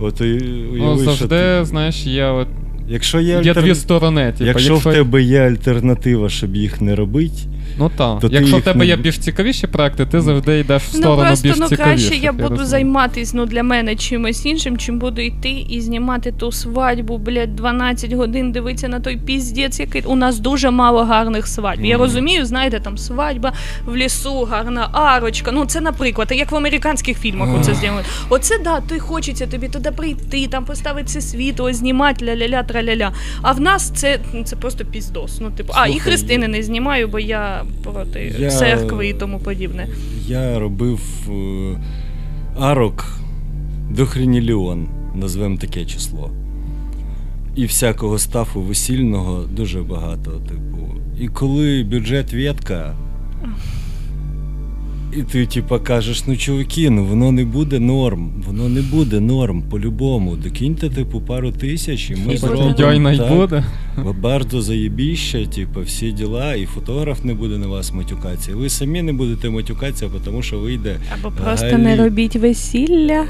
От і,
Ну, завжди,
ти-
знаєш, є от
Якщо є,
Є
альтер...
дві сторони. Типу,
якщо, в тебе є альтернатива, щоб їх не робити,
Ну так. Якщо в тебе
не-
є більш цікавіші проекти, ти завжди йдеш в
Ну
сторону
просто
більш
ну
цікавіших.
краще я буду
розумію.
займатися ну для мене чимось іншим, чим буду йти і знімати ту свадьбу, блядь, 12 годин дивитися на той піздець, який у нас дуже мало гарних свадьб. Я розумію, знаєте, там свадьба в лісу, гарна арочка. Ну це наприклад, як в американських фільмах оце знімають. Оце да, то й хочеться тобі туди прийти, там поставити це світло, знімати ля-ля-ля, траля-ля. А в нас це, ну, це просто піздос. Ну, типу, а і
Слухай,
хрестини не знімаю, бо я проти
Я-
церкви і тому подібне.
я робив е, арок дохреніліон, назвемо таке число. І всякого стафу весільного дуже багато, типу. І коли бюджет ветка, і ти, типа, кажеш, ну чуваки, ну воно не буде норм, воно не буде норм по-любому. Докиньте, типу, пару тисяч, і ми зробимо. Так.
буде.
Заєбіще, типу, всі діла, і фотограф не буде на вас матюкатися. Ви самі не будете матюкатися, тому що вийде
Або просто
Галі.
не робіть весілля.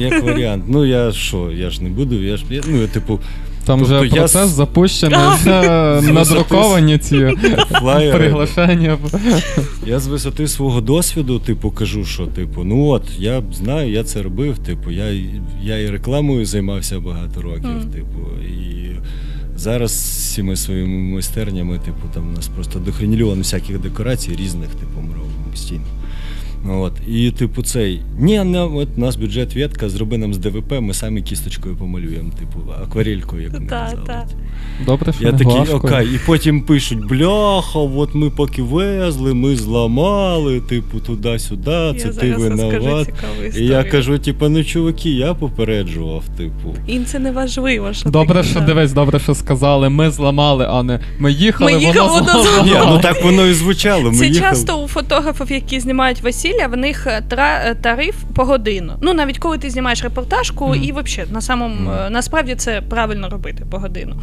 як варіант. Ну я що, я ж не буду, я ж я, ну, я, типу,
Там
Тобто
вже
я
процес
с-
запущений, вже надруковані ці
флаєри.
приглашення.
Я з висоти свого досвіду, типу, кажу, що типу, ну от, я знаю, я це робив, типу, я, я і рекламою займався багато років, типу, і зараз з цими своїми майстернями, типу, там у нас просто дохренільон всяких декорацій різних, типу, ми робимо постійно. От. І, типу, цей. Ні, не, от у нас бюджет ветка, зроби нам з ДВП, ми самі кісточкою помалюємо, типу, акварелькою, як вони казали.
та.
Добре, що
Я
не
такий,
глажкою.
окей, і потім пишуть: бляха, от ми поки везли, ми зламали, типу, туди-сюди, це
я
ти винуват. І я кажу, типу, ну чуваки, я попереджував, типу.
Їм це не важливо, що
Добре, що дивись, добре, що сказали. Ми зламали, а не ми їхали,
Ми їхали,
воно
воно
зламало.
Ні, ну так воно і звучало. Ми
Це
їхали.
часто у фотографів, які знімають весілля, в них е, тра- е, тариф по годину. Ну навіть коли ти знімаєш репортажку,
Мгм.
і взагалі на самому е, насправді це правильно робити по годину.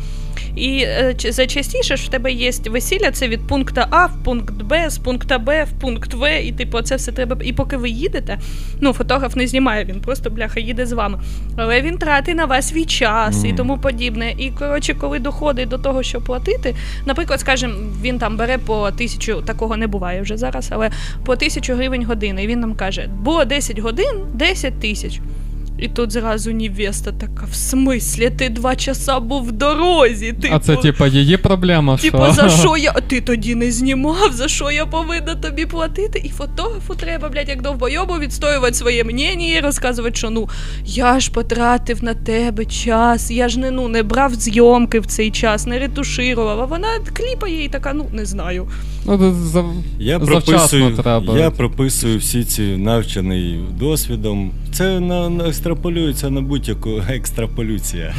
І зачастіше ж в тебе є весілля, це від пункту А в пункт Б, з пункта Б в пункт В, і типу це все треба. І поки ви їдете, ну фотограф не знімає, він просто бляха їде з вами. Але він тратить на вас свій час і тому подібне. І коротше, коли доходить до того, що платити, наприклад, скажімо, він там бере по тисячу, такого не буває вже зараз, але по тисячу гривень години. І він нам каже, було 10 годин, 10 тисяч. І тут зразу невеста така, в смислі, ти два часа був в дорозі. Типу,
А це типа її проблема, що
Типу, за що я. Ти тоді не знімав, за що я повинна тобі платити? І фотографу треба, блядь, як довбойобу відстоювати своє мнення і розказувати, що ну я ж потратив на тебе час, я ж не ну не брав зйомки в цей час, не ретуширував. А вона кліпає і така, ну не знаю.
Ну, за...
Я прописую,
треба.
я прописую всі ці навчений досвідом. Це на, на екстраполюється на будь-яку екстраполюція.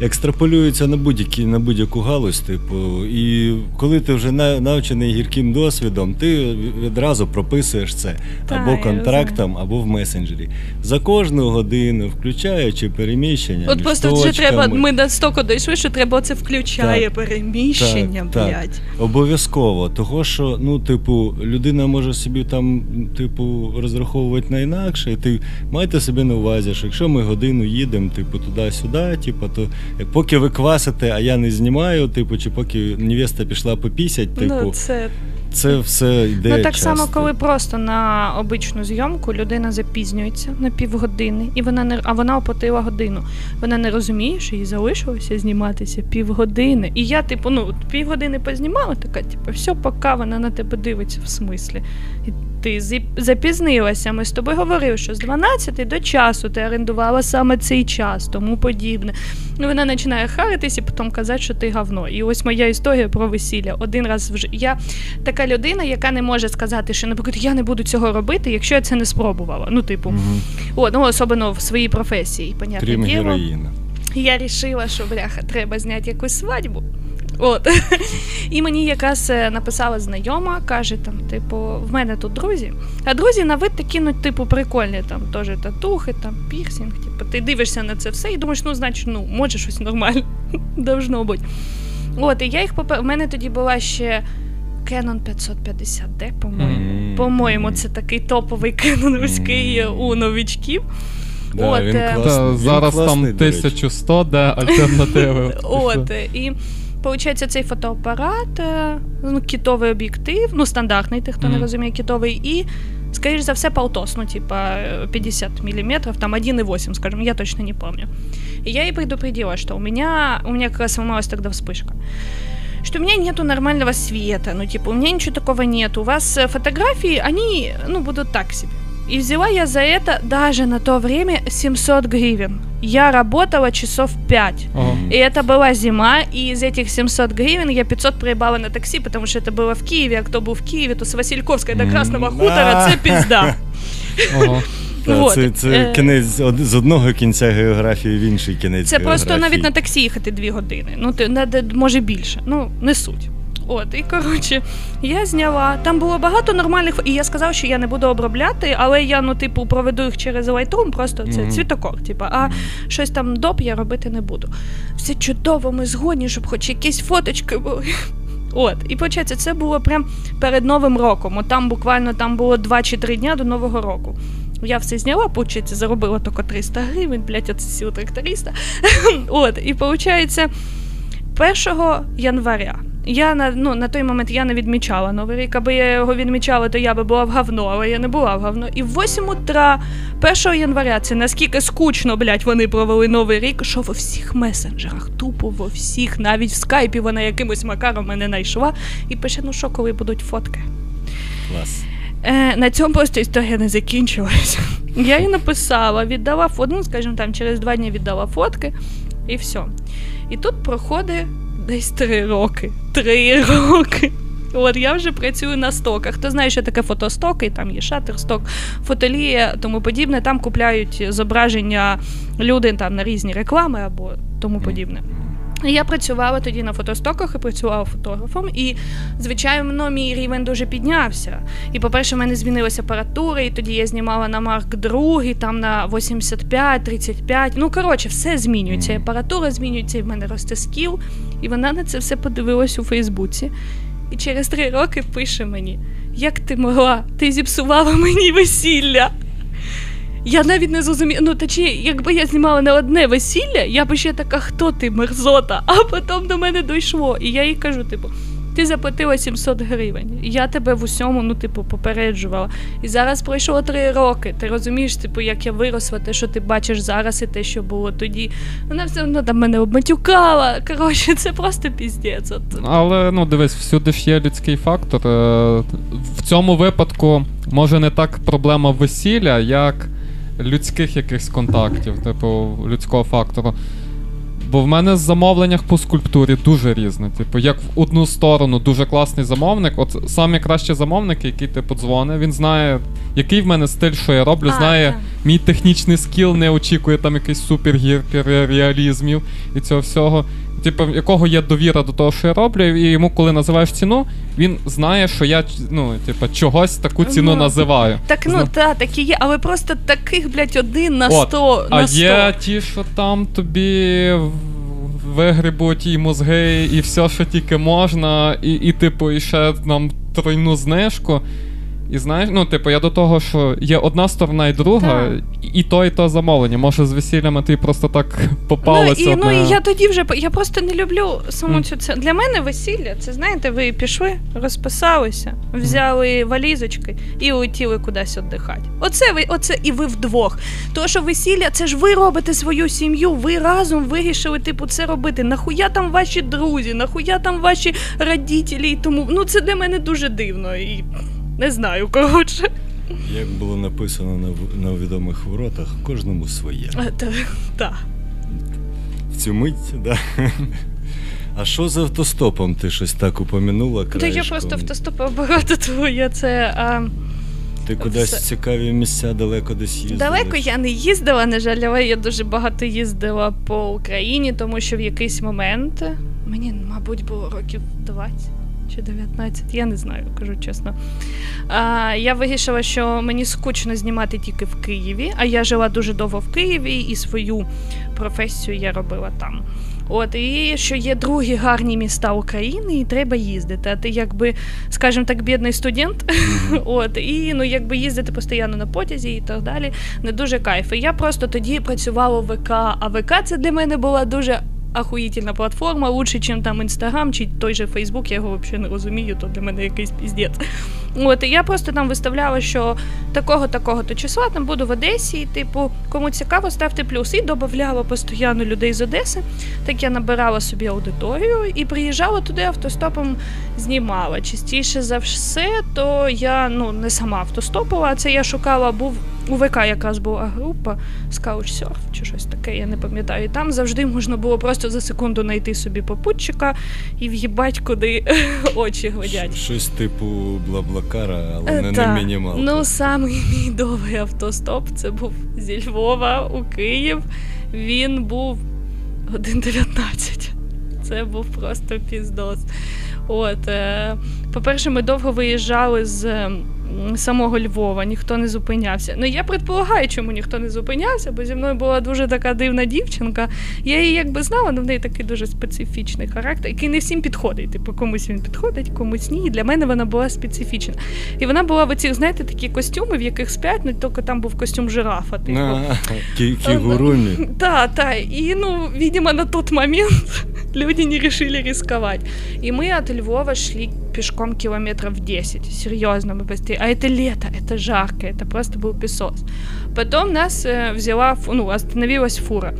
Екстраполюється на будь-які на будь-яку галузь, типу, і коли ти вже на, навчений гірким досвідом, ти відразу прописуєш це
Та,
або контрактом, або в месенджері. За кожну годину, включаючи переміщення.
От просто вже треба. Ми настільки дійшли, що треба це включає
Так,
переміщення,
так, так. Обов'язково, того що, ну, типу, людина може собі там, типу, розраховувати на інакше, і ти маєте собі на увазі, що якщо ми годину їдемо, типу, туди-сюди, типу, то поки ви квасите, а я не знімаю, типу, чи поки невеста пішла попісять, типу,
ну, це
це все йде.
Ну так
часто.
само, коли просто на обичну зйомку людина запізнюється на півгодини, і вона не а вона оплатила годину. Вона не розуміє, що їй залишилося зніматися півгодини. І я, типу, ну півгодини познімала, така, типу, все, поки вона на тебе дивиться в смислі. І ти запізнилася. Ми з тобою говорили, що з 12 до часу ти орендувала саме цей час, тому подібне. Ну, вона починає харитись і потім казати, що ти говно. І ось моя історія про весілля. Один раз вже я така людина, яка не може сказати, що, наприклад, я не буду цього робити, якщо я це не спробувала. Ну, типу,
Мгм.
о, ну особливо в своїй професії, понятне
Крім
діло.
героїна.
Я рішила, що бляха, треба зняти якусь свадьбу. От. І мені якраз е, написала знайома, каже, там, типу, в мене тут друзі. А друзі на вид такі, ну, типу, прикольні, там теж татухи, там пірсінг. Типу, ти дивишся на це все і думаєш, ну, значить, ну, може щось нормальне. Должно бути. От, і я їх попе... У мене тоді була ще Canon 550D, по-моєму.
Мгм.
По-моєму, це такий топовий Canon вузький
Мгм.
у новичків.
Да,
От,
він
е,
класний.
Та,
Він
зараз
класний,
там
до
1100, де альтернативи.
От, і Получається, цей фотоапарат, е, ну, кітовий об'єктив, ну, стандартний, тих, хто не розуміє, кітовий, і, скоріш за все, полтос, ну, типа е, 50 мм, там 1,8, скажем, я точно не помню. И я ей предупредила, что у меня, у меня как раз сломалась тогда вспышка что у меня нету нормального света, ну, типа, у меня ничего такого нет. У вас э, фотографии, они, ну, будут так себе. И взяла я за это даже на то время 700 гривен. Я работала часов 5.
Ого.
И это была зима, и из этих 700 гривен я 500 проебала на такси, потому что это было в Киеве, а кто был в Киеве, то с Васильковской до Красного хутора, це пизда. Вот,
Це, це
е,
кінець од- з одного кінця географії в інший кінець.
Це просто навіть на таксі їхати дві години. Ну, ти може більше. Ну, не суть. От, і коротше, я зняла. Там було багато нормальних, і я сказав, що я не буду обробляти, але я, ну, типу, проведу їх через Lightroom, просто це
Мгм.
цвітокор, типу, а щось там доп я робити не буду. Все чудово, ми згодні, щоб хоч якісь фоточки були. От, і виходить, це було прям перед Новим роком. От там буквально там було 2 чи 3 дня до Нового року. Я все зняла, получається, заробила тільки 300 гривень, блядь, от сіл тракториста. От, і виходить, 1 января. Я на, ну, на той момент я не відмічала Новий рік, аби я його відмічала, то я би була в говно, але я не була в говно. І в 8 утра 1 января це наскільки скучно, блядь, вони провели Новий рік, що во всіх месенджерах, тупо во всіх, навіть в скайпі вона якимось макаром мене знайшла і пише, ну що, коли будуть фотки.
Клас.
Е, на цьому просто історія не закінчилася. Я їй написала, віддала фото, ну, скажімо, там через два дні віддала фотки, і все. І тут проходить десь три роки. Три роки. От я вже працюю на стоках. Хто знає, що таке фотостоки, там є шатерсток, фотолія, тому подібне. Там купляють зображення люди там на різні реклами або тому подібне. Я працювала тоді на фотостоках і працювала фотографом, і звичайно, мій рівень дуже піднявся. І, по-перше, в мене змінилася апаратура, і тоді я знімала на Марк II, там на 85, 35. Ну, коротше, все змінюється. Апаратура змінюється, і в мене росте скіл. І вона на це все подивилась у Фейсбуці. І через три роки пише мені: Як ти могла? Ти зіпсувала мені весілля. Я навіть не зрозуміла. Ну, точніше, якби я знімала не одне весілля, я би ще така, хто ти, мерзота? А потім до мене дійшло. І я їй кажу, типу, ти заплатила 700 гривень. Я тебе в усьому, ну, типу, попереджувала. І зараз пройшло три роки. Ти розумієш, типу, як я виросла, те, що ти бачиш зараз, і те, що було тоді. Вона все одно там мене обматюкала. Коротше, це просто піздець. От.
Але ну дивись, всюди ж є людський фактор. Е, В цьому випадку може не так проблема весілля, як людських якихось контактів, типу людського фактору. Бо в мене в замовленнях по скульптурі дуже різне. Типу, як в одну сторону дуже класний замовник. От самі кращі замовники, який ти подзвонив, він знає, який в мене стиль, що я роблю,
А,
знає
так.
мій технічний скіл, не очікує там якийсь супергіперреалізмів і цього всього. Типу, в якого є довіра до того, що я роблю, і йому, коли називаєш ціну, він знає, що я ну, типу, чогось таку ціну
Ну,
називаю.
Так, ну
Зна-
та, такі є, але просто таких, блядь, один на
От,
сто.
А
на 100.
є ті, що там тобі в- вигрібуть і мозги, і все, що тільки можна, і, і типу, і ще нам тройну знижку. І знаєш, ну, типу, я до того, що є одна сторона і друга,
Так.
і то, і то замовлення. Може, з весіллями ти просто так попалася.
Ну і, ну і я тоді вже по- я просто не люблю саму
Мгм.
цю це. Для мене весілля, це знаєте, ви пішли, розписалися, взяли валізочки і улетіли кудись віддихати. Оце ви, оце і ви вдвох. Тому що весілля, це ж ви робите свою сім'ю, ви разом вирішили, типу, це робити. Нахуя там ваші друзі, нахуя там ваші родителі і тому. Ну це для мене дуже дивно і не знаю, коротше.
Як було написано на, в- на відомих воротах, кожному своє.
А, та- Та.
В цю мить, да. А що з автостопом? Ти щось так упомянула?
Та я
краєшком?
просто автостопа багато твоє це. А...
Ти кудись
Все.
в цікаві місця далеко десь їздила?
Далеко я не їздила, на жаль, але я дуже багато їздила по Україні, тому що в якийсь момент мені, мабуть, було років 20 чи 19, я не знаю, кажу чесно. А, я вирішила, що мені скучно знімати тільки в Києві, а я жила дуже довго в Києві і свою професію я робила там. От, і що є другі гарні міста України, і треба їздити. А ти, якби, скажімо так, бідний студент, от, і ну, якби їздити постійно на потязі і так далі. Не дуже кайф. І я просто тоді працювала в ВК, а ВК це для мене була дуже охуїтельна платформа, лучше, ніж там Інстаграм чи той же Фейсбук, я його взагалі не розумію, то для мене якийсь піздець. От, і я просто там виставляла, що такого, такого то числа там буду в Одесі, і, типу, кому цікаво, ставте плюс. І додавала постійно людей з Одеси. Так я набирала собі аудиторію і приїжджала туди автостопом, знімала. Частіше за все, то я ну, не сама автостопила, а це я шукала, був у ВК якраз була група Couchsurf чи щось таке, я не пам'ятаю. І там завжди можна було просто за секунду знайти собі попутчика і в'їбать, куди очі глядять.
Щось типу бла-блакара, але
Е,
не
та.
на мінімалку.
Ну, самий мій довгий автостоп це був зі Львова у Київ. Він був 1.19. Це був просто піздос. От, е, по-перше, ми довго виїжджали з самого Львова, ніхто не зупинявся. Ну, я предполагаю, чому ніхто не зупинявся, бо зі мною була дуже така дивна дівчинка. Я її якби знала, але в неї такий дуже специфічний характер, який не всім підходить. Типу, комусь він підходить, комусь ні. І для мене вона була специфічна. І вона була в оцих, знаєте, такі костюми, в яких сплять, ну тільки там був костюм жирафа. Типу.
Кігурумі.
Да, да. И, ну, видимо, на тот момент люди не решили рисковать. И мы от Львова шли пешком километров 10. Серьезно, мы быстрее. А это лето, это жарко, это просто был песос. Потом нас э, взяла, фу- ну, остановилась фура.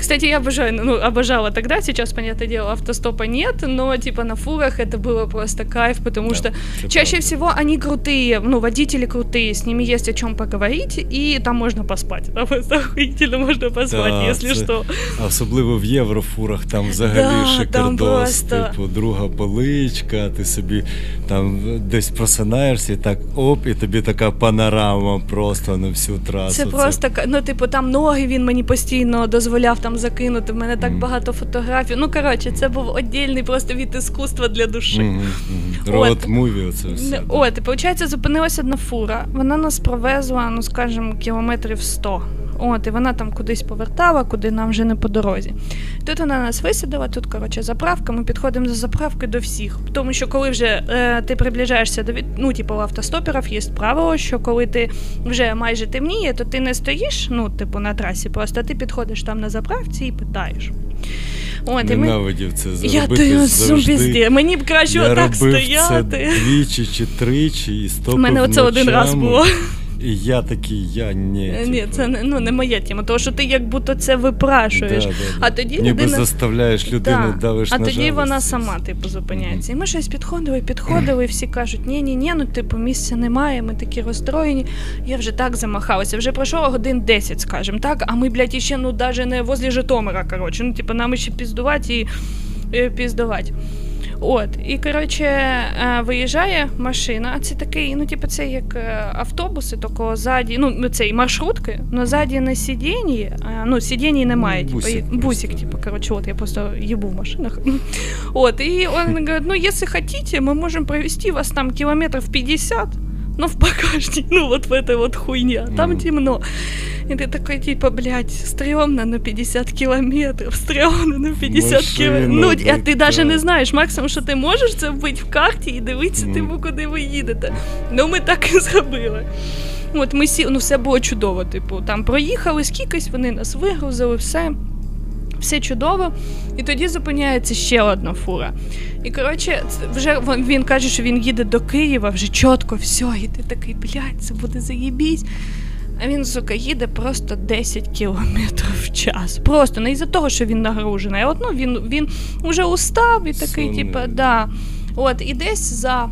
Кстати, я обожаю, ну, обожала тогда, сейчас, понятное дело, автостопа нет, но, типа, на фурах это было просто кайф, потому
Да,
что
це
чаще
правда.
всего они крутые, ну, водители крутые, с ними есть о чем поговорить, и там можно поспать. Там просто охуительно можно поспать,
Да,
если
це-
что.
А особливо в єврофурах там взагалі
Да,
шикардос,
там просто-
типу, друга поличка, ти собі там десь просинаєшся і так оп, і тобі така панорама просто на всю трасу.
Це просто ка- ну, типу, там ноги він мені постійно дозволяв там закинути. В мене так багато фотографій. Ну коротше, це був віддільний просто від искусства для душі.
Мгм, мгм. Road movie, оце все. да.
От, і виходить, зупинилася одна фура. Вона нас провезла, ну скажімо, кілометрів 100. От, і вона там кудись повертала, куди нам вже не по дорозі. Тут вона нас висадила, тут, коротше, заправка, ми підходимо за заправки до всіх. Тому що коли вже е, ти приближаєшся до від... ну, типу, автостоперів є правило, що коли ти вже майже темніє, то ти не стоїш, ну, типу, на трасі, просто ти підходиш там на заправці і питаєш. От.
Ненавидів це зробити
ти
завжди.
Мені б краще
Я
отак
робив
стояти.
це двічі чи тричі і стопив
У мене оце один раз було.
І я такий, я ні.
Е, Ні,
типу.
це не, ну, не моя тема, тому що ти як будто це випрашуєш.
Да, да, да.
А тоді
Ніби
людина-
заставляєш людину,
Да.
давиш
А
на
тоді вона сама, типу, зупиняється. І ми щось підходили, підходили, і всі кажуть, ні, ні, ні, ну типу, місця немає, ми такі розстроєні. Я вже так замахалася. Вже пройшло годин 10, скажімо так, а ми, блядь, іще ну навіть не возле Житомира, коротше. Ну, типу, нам ще піздувати і е, піздувати. От, і коротше, е, виїжджає машина, а це такий, ну, типу, це як е, автобуси, тільки ззаді, ну, цей маршрутки, але ззаді на сидінні, е, ну, сидінні немає,
Ну,
типу,
бусик просто,
бусик,
да.
типу, короче, вот я просто ебу в машинах. Вот, и он говорит, ну, если хотите, мы можем провести вас там километров 50, ну, в багажник, ну, вот в этой вот хуйне, там
Мгм.
темно. И ты такой, типа, блядь, стрёмно на 50 километров, стрёмно на 50
Машина,
километрів. Ну, а
да,
ти навіть
да.
не знаєш, максимум, що ти можеш це вбити в карті і дивитися,
Мгм.
типу, куди ви їдете. Ну, ми так і зробили. От ми сі... ну, все було чудово. Типу, там проїхали скількись, вони нас вигрузили, все. Все чудово. І тоді зупиняється ще одна фура. І коротше, це вже вон- він каже, що він їде до Києва, вже чітко, все, і ти такий, блядь, це буде заєбісь. А він, сука, їде просто 10 кілометрів в час. Просто не із-за того, що він нагружений. А от ну, він, він вже устав і такий, типу, да. От, і десь за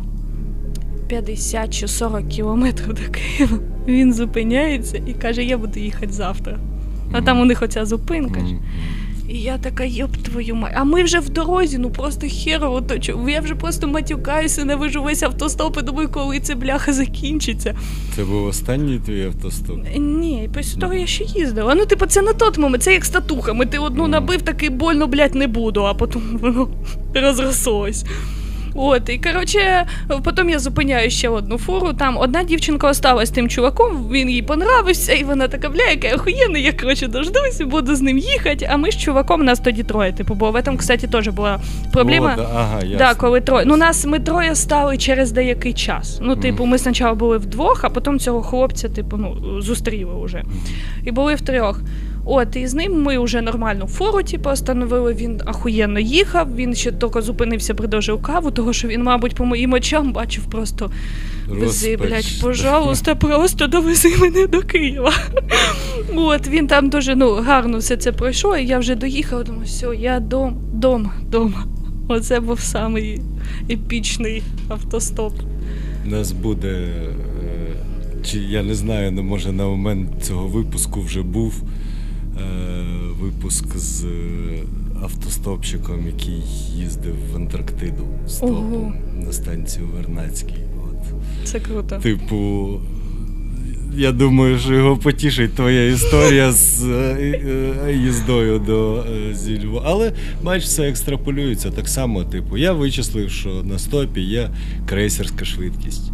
50 чи 40 кілометрів до Києва він зупиняється і каже, я буду їхати завтра. А там у них оця зупинка. ж. І я така, йоп твою мать. А ми вже в дорозі, ну просто херово точу. Я вже просто матюкаюся, не вижу весь автостоп і думаю, коли це бляха закінчиться.
Це був останній твій автостоп.
Ні, після того я ще їздила. Ну, типу, це на той момент, це як з татухами. Ти одну набив, такий больно, блядь, не буду, а потім воно розрослось. От, і коротше, потім я зупиняю ще одну фуру. Там одна дівчинка осталась тим чуваком, він їй понравився, і вона така, бля, яка охуєнна, я коротше дождусь, буду з ним їхати. А ми з чуваком нас тоді троє. Типу, бо в этом, кстати, теж була проблема.
О, да, ага, ясно.
Да, коли троє. Ну, нас ми троє стали через деякий час. Ну, типу, ми спочатку були вдвох, а потім цього хлопця, типу, ну, зустріли вже. І були втрьох. От, і з ним ми вже нормальну фору, типу, остановили. Він ахуєнно їхав. Він ще тільки зупинився, придовжив каву, того що він, мабуть, по моїм очам бачив просто вези, блядь, пожалуйста, просто довези мене до Києва. От, він там дуже ну, гарно все це пройшов, і я вже доїхала, думаю, все, я дом, дома, дома. Оце був самий епічний автостоп.
У нас буде. е, Чи я не знаю, ну може на момент цього випуску вже був випуск з е, автостопщиком, який їздив в Антарктиду з
Ого.
на станцію Вернацький. От.
Це круто.
Типу, я думаю, що його потішить твоя історія з е, е, їздою до е, зі Львова. Але бач, все екстраполюється так само. Типу, я вичислив, що на стопі є крейсерська швидкість.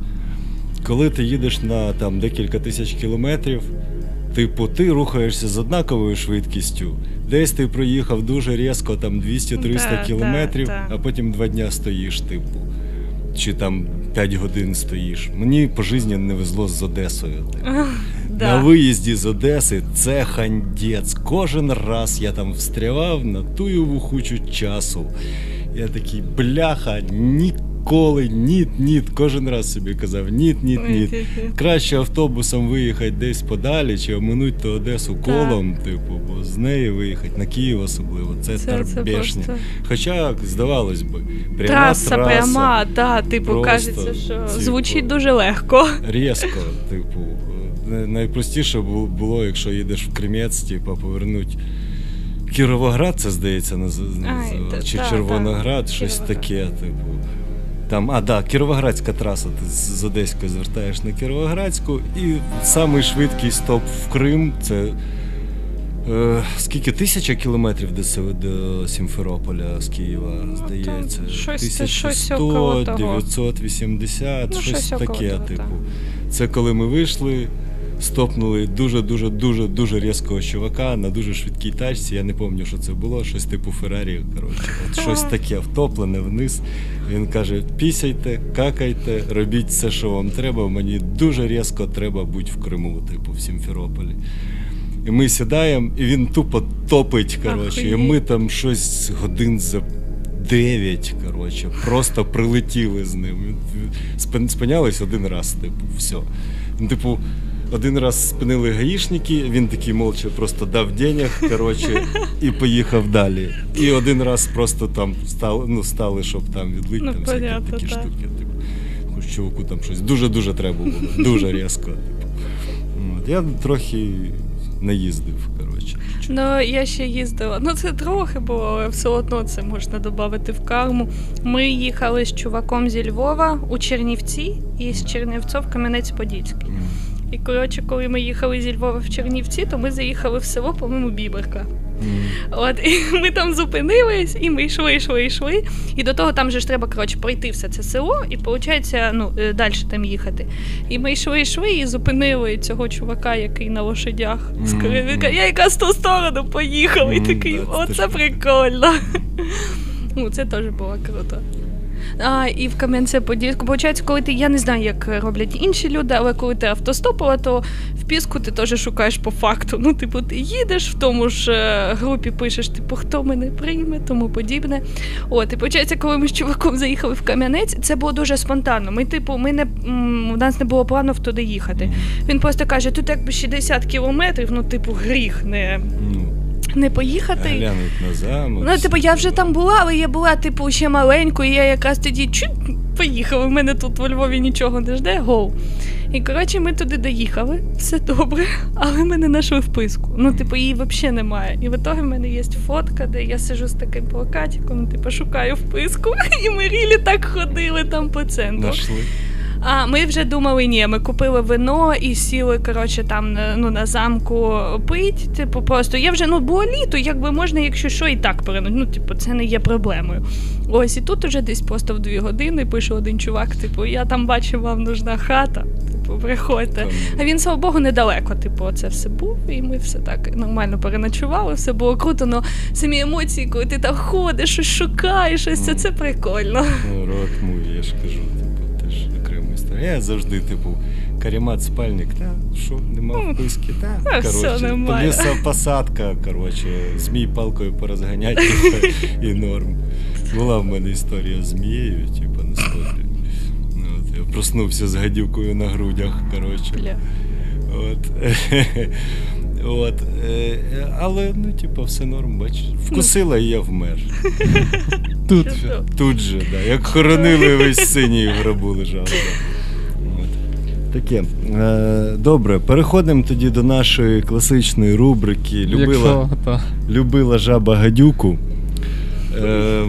Коли ти їдеш на там декілька тисяч кілометрів, типу, ти рухаєшся з однаковою швидкістю. Десь ти проїхав дуже різко, там 200-300
Да,
кілометрів,
да, да.
а потім два дня стоїш, типу. Чи там 5 годин стоїш. Мені по житті не везло з Одесою. Типу. На виїзді з Одеси це хандець. Кожен раз я там встрявав на тую вухучу часу. Я такий, бляха, ніколи, ніт, ніт. Кожен раз собі казав, ніт, ніт, ніт. Краще автобусом виїхати десь подалі, чи оминуть ту Одесу колом, типу, бо з неї виїхати на Київ особливо. Це,
Це- це просто-
Хоча, здавалось би, пряма
Траса,
траса,
пряма, да, типу,
Просто,
кажеться, що
типу,
звучить дуже легко.
різко, типу, е, найпростіше було, якщо їдеш в Кремець, типу, повернуть. Кіровоград, це здається, наз... називав, чи
та,
Червоноград,
та,
щось
Кіровоград.
таке, типу. Там, а, да, Кіровоградська траса, ти з Одеської звертаєш на Кіровоградську, і самий швидкий стоп в Крим це. Е, скільки? Тисяча кілометрів до, до Сімферополя з Києва,
Ну,
здається.
тисяча щось-
1100,
щось
980,
Ну,
щось таке, типу. Це коли ми вийшли, стопнули дуже дуже дуже дуже різкого чувака на дуже швидкій тачці. Я не пам'ятаю, що це було. Щось типу Феррарі. Коротше, от щось таке втоплене вниз. Він каже: пісяйте, какайте, робіть все, що вам треба. Мені дуже різко треба бути в Криму, типу, в Сімферополі. І ми сідаємо, і він тупо топить. Коротше, і ми там щось годин за. Дев'ять, коротше, просто прилетіли з ним. Спин- Спинялись один раз, типу, все. Типу, один раз спинили гаїшники, він такий молча просто дав денег, коротше, і поїхав далі. І один раз просто там стали, ну, стали, щоб там відлити
Ну,
там всякі
понятно,
такі
так.
штуки. Типу, хоч чуваку там щось дуже-дуже треба було, дуже різко. Типу. От, я трохи наїздив, коротше.
Ну, я ще їздила. Ну, це трохи було, але все одно це можна додати в карму. Ми їхали з чуваком зі Львова у Чернівці і з Чернівців в Кам'янець-Подільський. І коротше, коли ми їхали зі Львова в Чернівці, то ми заїхали в село, по-моєму, Біберка.
М.
От і ми там зупинились, і ми йшли, йшли, йшли. І до того там же ж треба коротше пройти все це село, і виходить, ну е, далі там їхати. І ми йшли, йшли, і зупинили цього чувака, який на лошадях. з Кривика. Я якраз в ту сторону поїхала, і такий, оце прикольно. Ну, це теж було круто. А, і в Кам'янце-Подільську, виходить, коли ти, я не знаю, як роблять інші люди, але коли ти автостопила, то в піску ти теж шукаєш по факту. Ну, типу, ти їдеш в тому ж е, групі, пишеш, типу, хто мене прийме, тому подібне. От, і виходить, коли ми з чуваком заїхали в Кам'янець, це було дуже спонтанно. Ми, типу, ми не у нас не було планів туди їхати. Він просто каже: тут якби 60 кілометрів, ну, типу, гріх не,
Ну,
не поїхати.
глянуть на замок.
Ну, типу, я вже там була, але я була, типу, ще маленькою, і я якраз тоді чуть поїхала. У мене тут у Львові нічого не жде, гоу. І коротше, ми туди доїхали, все добре, але ми не знайшли вписку. Ну, типу, її взагалі немає. І в ітогі в мене є фотка, де я сижу з таким плакатиком, типу, шукаю вписку. І ми рілі так ходили там по центру.
Нашли.
А ми вже думали, ні, ми купили вино і сіли, коротше, там ну, на замку пить. Типу, просто я вже ну було літо, якби можна, якщо що, і так перенути. Ну, типу, це не є проблемою. Ось і тут уже десь просто в дві години пише один чувак: типу, я там бачив, вам нужна хата. Типу, приходьте. А він, слава Богу, недалеко. Типу, це все був, і ми все так нормально переночували, все було круто, але самі емоції, коли ти там ходиш, шукаєш, щось це, це прикольно.
Ну, рот мой, я ж кажу, Я завжди, типу, карімат спальник, та що, нема вписки, та
А, все
коротше,
нормально.
лісопосадка, коротше, змій палкою порозганяти типу, і норм. Була в мене історія з змією, типу, на столі. Ну, от, я проснувся з гадюкою на грудях, коротше.
Бля.
От. От. е, Але, ну, типу, все норм, бачиш. Вкусила і я вмер.
Тут
Чудово.
Тут же, да. Як хоронили весь синій в гробу лежав. Да. Таке. Е, добре, переходимо тоді до нашої класичної рубрики Любила,
Якщо,
любила жаба гадюку. Е,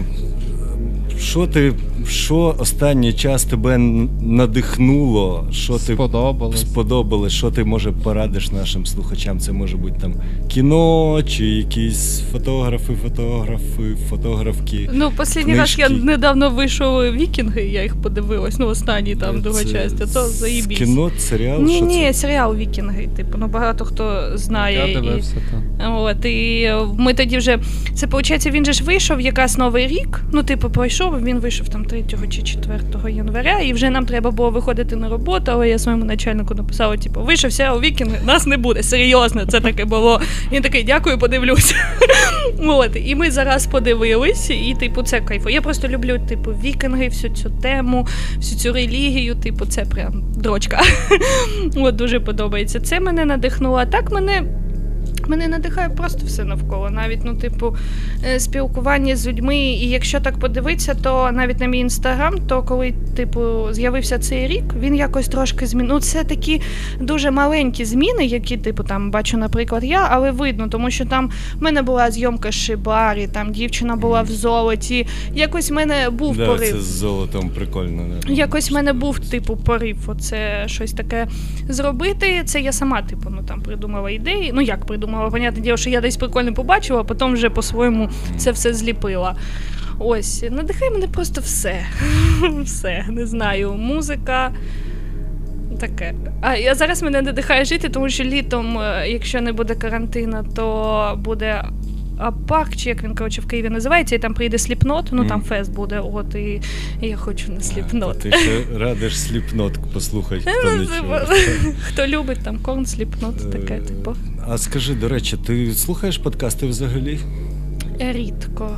що ти, що останній час тебе надихнуло? Що ти
Сподобалось.
сподобалось, що ти може порадиш нашим слухачам? Це може бути там кіно, чи якісь фотографи, фотографи, фотографки.
Ну, останній раз я недавно вийшов вікінги, я їх подивилась, ну, останній там друга
Це
часть, а то заїбісь.
Кіно, серіал?
Ні,
що
ні,
це?
серіал Вікінги, типу, ну багато хто знає.
Я
і-
дивився, та.
От, і ми тоді вже. Це виходить, він же ж вийшов якраз новий рік. Ну, типу, пройшов, він вийшов там 3 чи 4 января, і вже нам треба було виходити на роботу, але я своєму начальнику написала: типу, вийшов серіал Вікінги, нас не буде. Серйозно, це таке було. Він такий, дякую, подивлюся. От, і ми зараз подивились, і типу, це кайфо. Я просто люблю, типу, вікінги, всю цю тему, всю цю релігію, типу, це прям дрочка. От дуже подобається. Це мене надихнуло. А так мене. Мене надихає просто все навколо, навіть ну, типу, е, спілкування з людьми. І якщо так подивитися, то навіть на мій інстаграм, то коли типу з'явився цей рік, він якось трошки змінив. Ну, це такі дуже маленькі зміни, які, типу, там бачу, наприклад, я, але видно, тому що там в мене була зйомка Шибарі, там дівчина була в золоті. Якось в мене був
да,
порив.
це з золотом прикольно. Да.
Якось в мене був типу порив, оце щось таке зробити. Це я сама, типу, ну там придумала ідеї. Ну як придумала, понятне діло, що я десь прикольно побачила, а потім вже по-своєму це все зліпила. Ось, надихає мене просто все. Все, не знаю, музика. Таке. А я зараз мене надихає жити, тому що літом, е, якщо не буде карантину, то буде UPark, чи як він коротше в Києві називається, і там прийде Slipknot, ну там фест буде. От і, і я хочу на
Slipknot. Ти ще радиш Slipknot послухати, хто не
Хто любить там Korn, Slipknot, таке,
Е,
типу.
А скажи, до речі, ти слухаєш подкасти взагалі?
Рідко.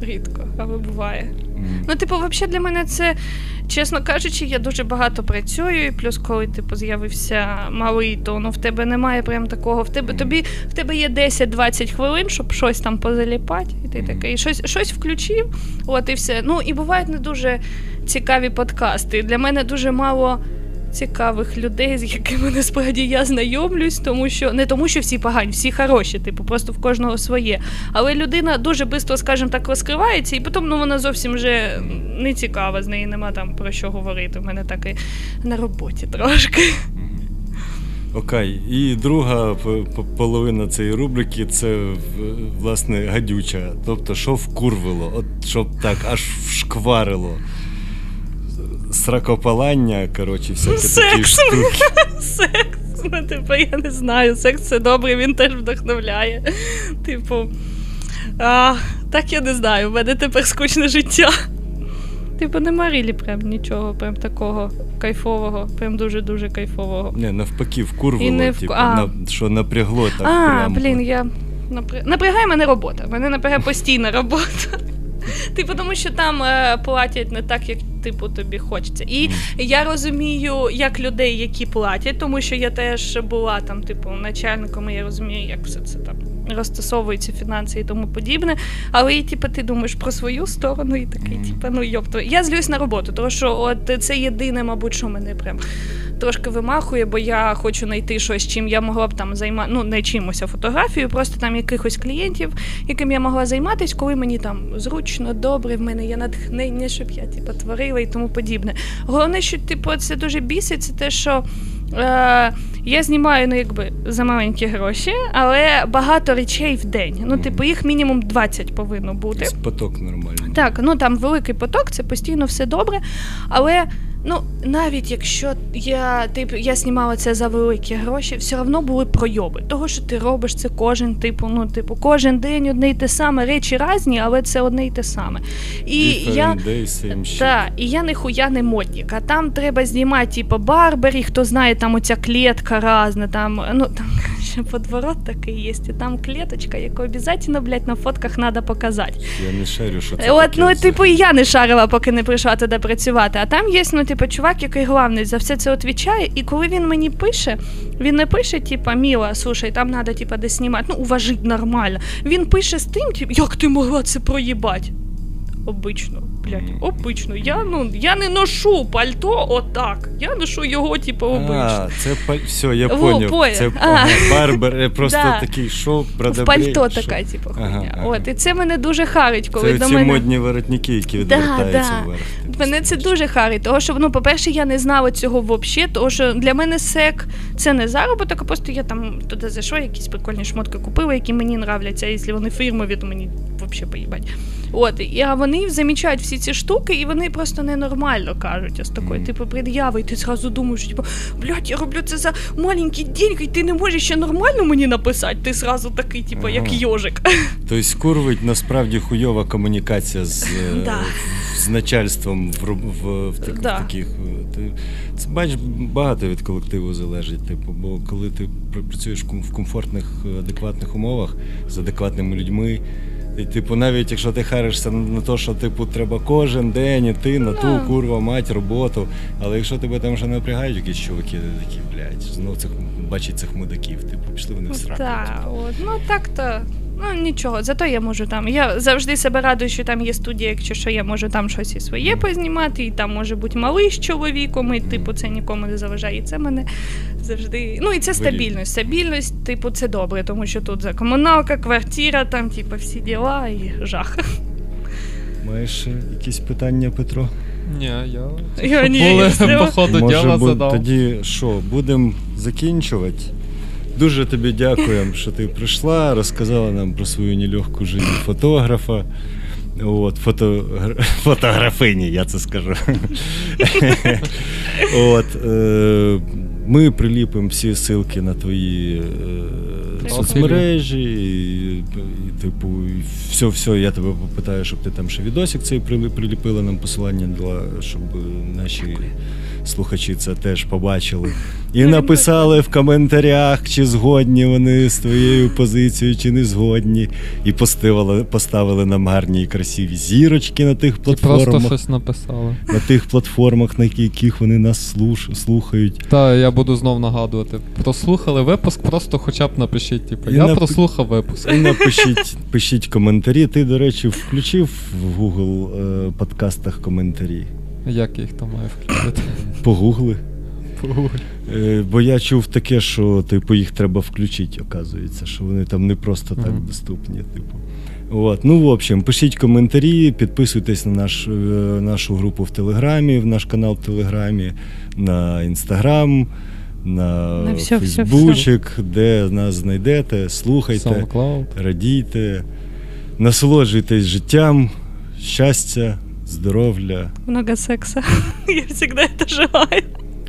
Рідко, але буває. Ну, типу, взагалі для мене це, чесно кажучи, я дуже багато працюю, і плюс, коли типу з'явився малий, то ну в тебе немає прям такого. В тебе тобі в тебе є 10-20 хвилин, щоб щось там позаліпати, і ти такий щось, щось включив. От і все. Ну і бувають не дуже цікаві подкасти. Для мене дуже мало. Цікавих людей, з якими насправді я знайомлюсь, тому що не тому, що всі погані, всі хороші, типу, просто в кожного своє. Але людина дуже швидко, скажімо так, розкривається, і потім ну, вона зовсім вже не цікава, з неї нема там про що говорити. У мене так і на роботі трошки.
Окей, і друга половина цієї рубрики це власне гадюча. Тобто, що вкурвило, от щоб так аж вшкварило. Сракопалання, коротше, всякі такі
Секс.
штуки.
Секс. Ну, типу, я не знаю, секс це добре, він теж вдохновляє. Типу, а, так я не знаю, в мене тепер скучне життя. Типу, нема рілі прям нічого, прям такого кайфового, прям дуже-дуже кайфового.
Не, навпаки, вкурвило,
І не вк-
типу,
а.
на, що напрягло так
а,
прямо.
блін, я напря... напрягає мене робота. Мене напрягає постійна робота. Типу, тому що там е, платять не так, як типу тобі хочеться. І я розумію, як людей, які платять, тому що я теж була там, типу, начальником, і я розумію, як все це там розтасовуються фінанси і тому подібне. Але і типу, ти думаєш про свою сторону, і такий, типу, ну йопто. Я злюсь на роботу, тому що от це єдине, мабуть, що мене прям трошки вимахує, бо я хочу знайти щось, чим я могла б там займати, ну не чимось, а фотографією, просто там якихось клієнтів, яким я могла займатися, коли мені там зручно, добре, в мене є натхнення, щоб я типу, творила і тому подібне. Головне, що типу, це дуже бісить, це те, що. Е, я знімаю ну, якби за маленькі гроші, але багато речей в день. Ну, типу, їх мінімум 20 повинно бути.
Це Поток нормальний.
Так, ну там великий поток, це постійно все добре. Але ну навіть якщо я типу, я знімала це за великі гроші, все одно були пройоби. Того, що ти робиш це кожен, типу, ну, типу, кожен день одне й те саме. Речі різні, але це одне й те саме. І
Different
я
day, same
і я ніхуя не модник. А там треба знімати, типу, барбері, хто знає, там оця клітка різна, там, ну там подворот такий є, і там клеточка, яку обов'язково, блядь, на фотках треба показати.
Я не шарю, що це.
От, ну, типу, і я не шарила, поки не прийшла туди працювати. А там є, ну, типу, чувак, який главний за все це відповідає. І коли він мені пише, він не пише, типу, Міла, слушай, там треба, типу, десь знімати, ну, уважить нормально. Він пише з тим, типу, як ти могла це проїбати? Обично, блядь, обично. Я, ну, я не ношу пальто отак. Я ношу його, типу, обично.
А, це па- все, я поняв. Це
А.
барбер, просто
Да.
такий шоу,
В
брадобрей,
пальто
що?
така, типу, хуйня.
ага.
От, і це мене дуже харить, коли
Це
до
ці
мене.
модні воротники, які відвертаються
да.
вверх. типу,
Мене це дуже харить, тому що ну, по-перше, я не знала цього взагалі, тому що для мене сек це не заробіток, а просто я там туди зайшла, якісь прикольні шмотки купила, які мені нравляться. А якщо вони фірмові, то мені взагалі поїбать. От, і а вони замічають всі ці штуки, і вони просто ненормально кажуть ось такої,
Мгм.
типу, пред'яви, і ти зразу думаєш, типу, блядь, я роблю це за маленькі деньги, і ти не можеш ще нормально мені написати. Ти зразу такий, типу, як йожик.
Тобто курвить насправді хуйова комунікація з, е,
Да.
з начальством в, в, в, так-
Да.
таких. е, Ти, це бачиш, багато від колективу залежить. Типу, бо коли ти працюєш в комфортних, адекватних умовах з адекватними людьми. І, типу, навіть якщо ти харишся на, те, що типу треба кожен день іти на ту
Да.
курва мать роботу. Але якщо тебе там вже напрягають якісь чуваки, ти такі, блядь, знов цих бачить цих мудаків, типу, пішли вони в сраку.
Так, от. Ну так то. Ну нічого, зато я можу там. Я завжди себе радую, що там є студія, якщо що я можу там щось і своє познімати, і там може бути малий з чоловіком, і типу це нікому не заважає. І це мене завжди. Ну і це стабільність. Стабільність, типу, це добре, тому що тут за комуналка, квартира, там, типу, всі діла і жах.
Маєш якісь питання, Петро?
Ні, я.
Я ні, я
по ходу діла задав.
тоді що, будемо закінчувати? Дуже тобі дякуємо, що ти прийшла, розказала нам про свою нелегку життя фотографа. От, фото, фотографині, я це скажу. От, е, ми приліпимо всі ссылки на твої е, соцмережі, і, і, типу, все-все, я тебе попитаю, щоб ти там ще відосик цей приліпила нам посилання дала, щоб наші слухачі це теж побачили. І написали в коментарях, чи згодні вони з твоєю позицією, чи не згодні. І поставили, поставили нам гарні і красиві зірочки на тих
І просто щось написали.
на тих платформах, на яких вони нас слуш, слухають.
Та я буду знов нагадувати. Прослухали випуск, просто хоча б напишіть, типу,
І
я
напи-
прослухав випуск.
І напишіть пишіть коментарі. Ти, до речі, включив в Google е, подкастах коментарі.
Як їх там маю включити?
Погугли. Е, бо я чув таке, що типу їх треба включити, оказується, що вони там не просто так
Мгм.
доступні. Типу. От. Ну, в общем, пишіть коментарі, підписуйтесь на наш, е, нашу групу в Телеграмі, в наш канал в Телеграмі, на Інстаграм, на,
На всьо,
Фейсбучик, де нас знайдете, слухайте,
SoundCloud.
радійте, насолоджуйтесь життям, щастя, здоров'я.
Много секса. Я завжди це желаю.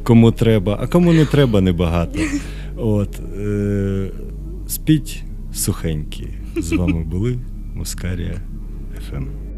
кому треба, а кому не треба, небагато. От, е, спіть сухенькі. З вами були Москарія ФМ.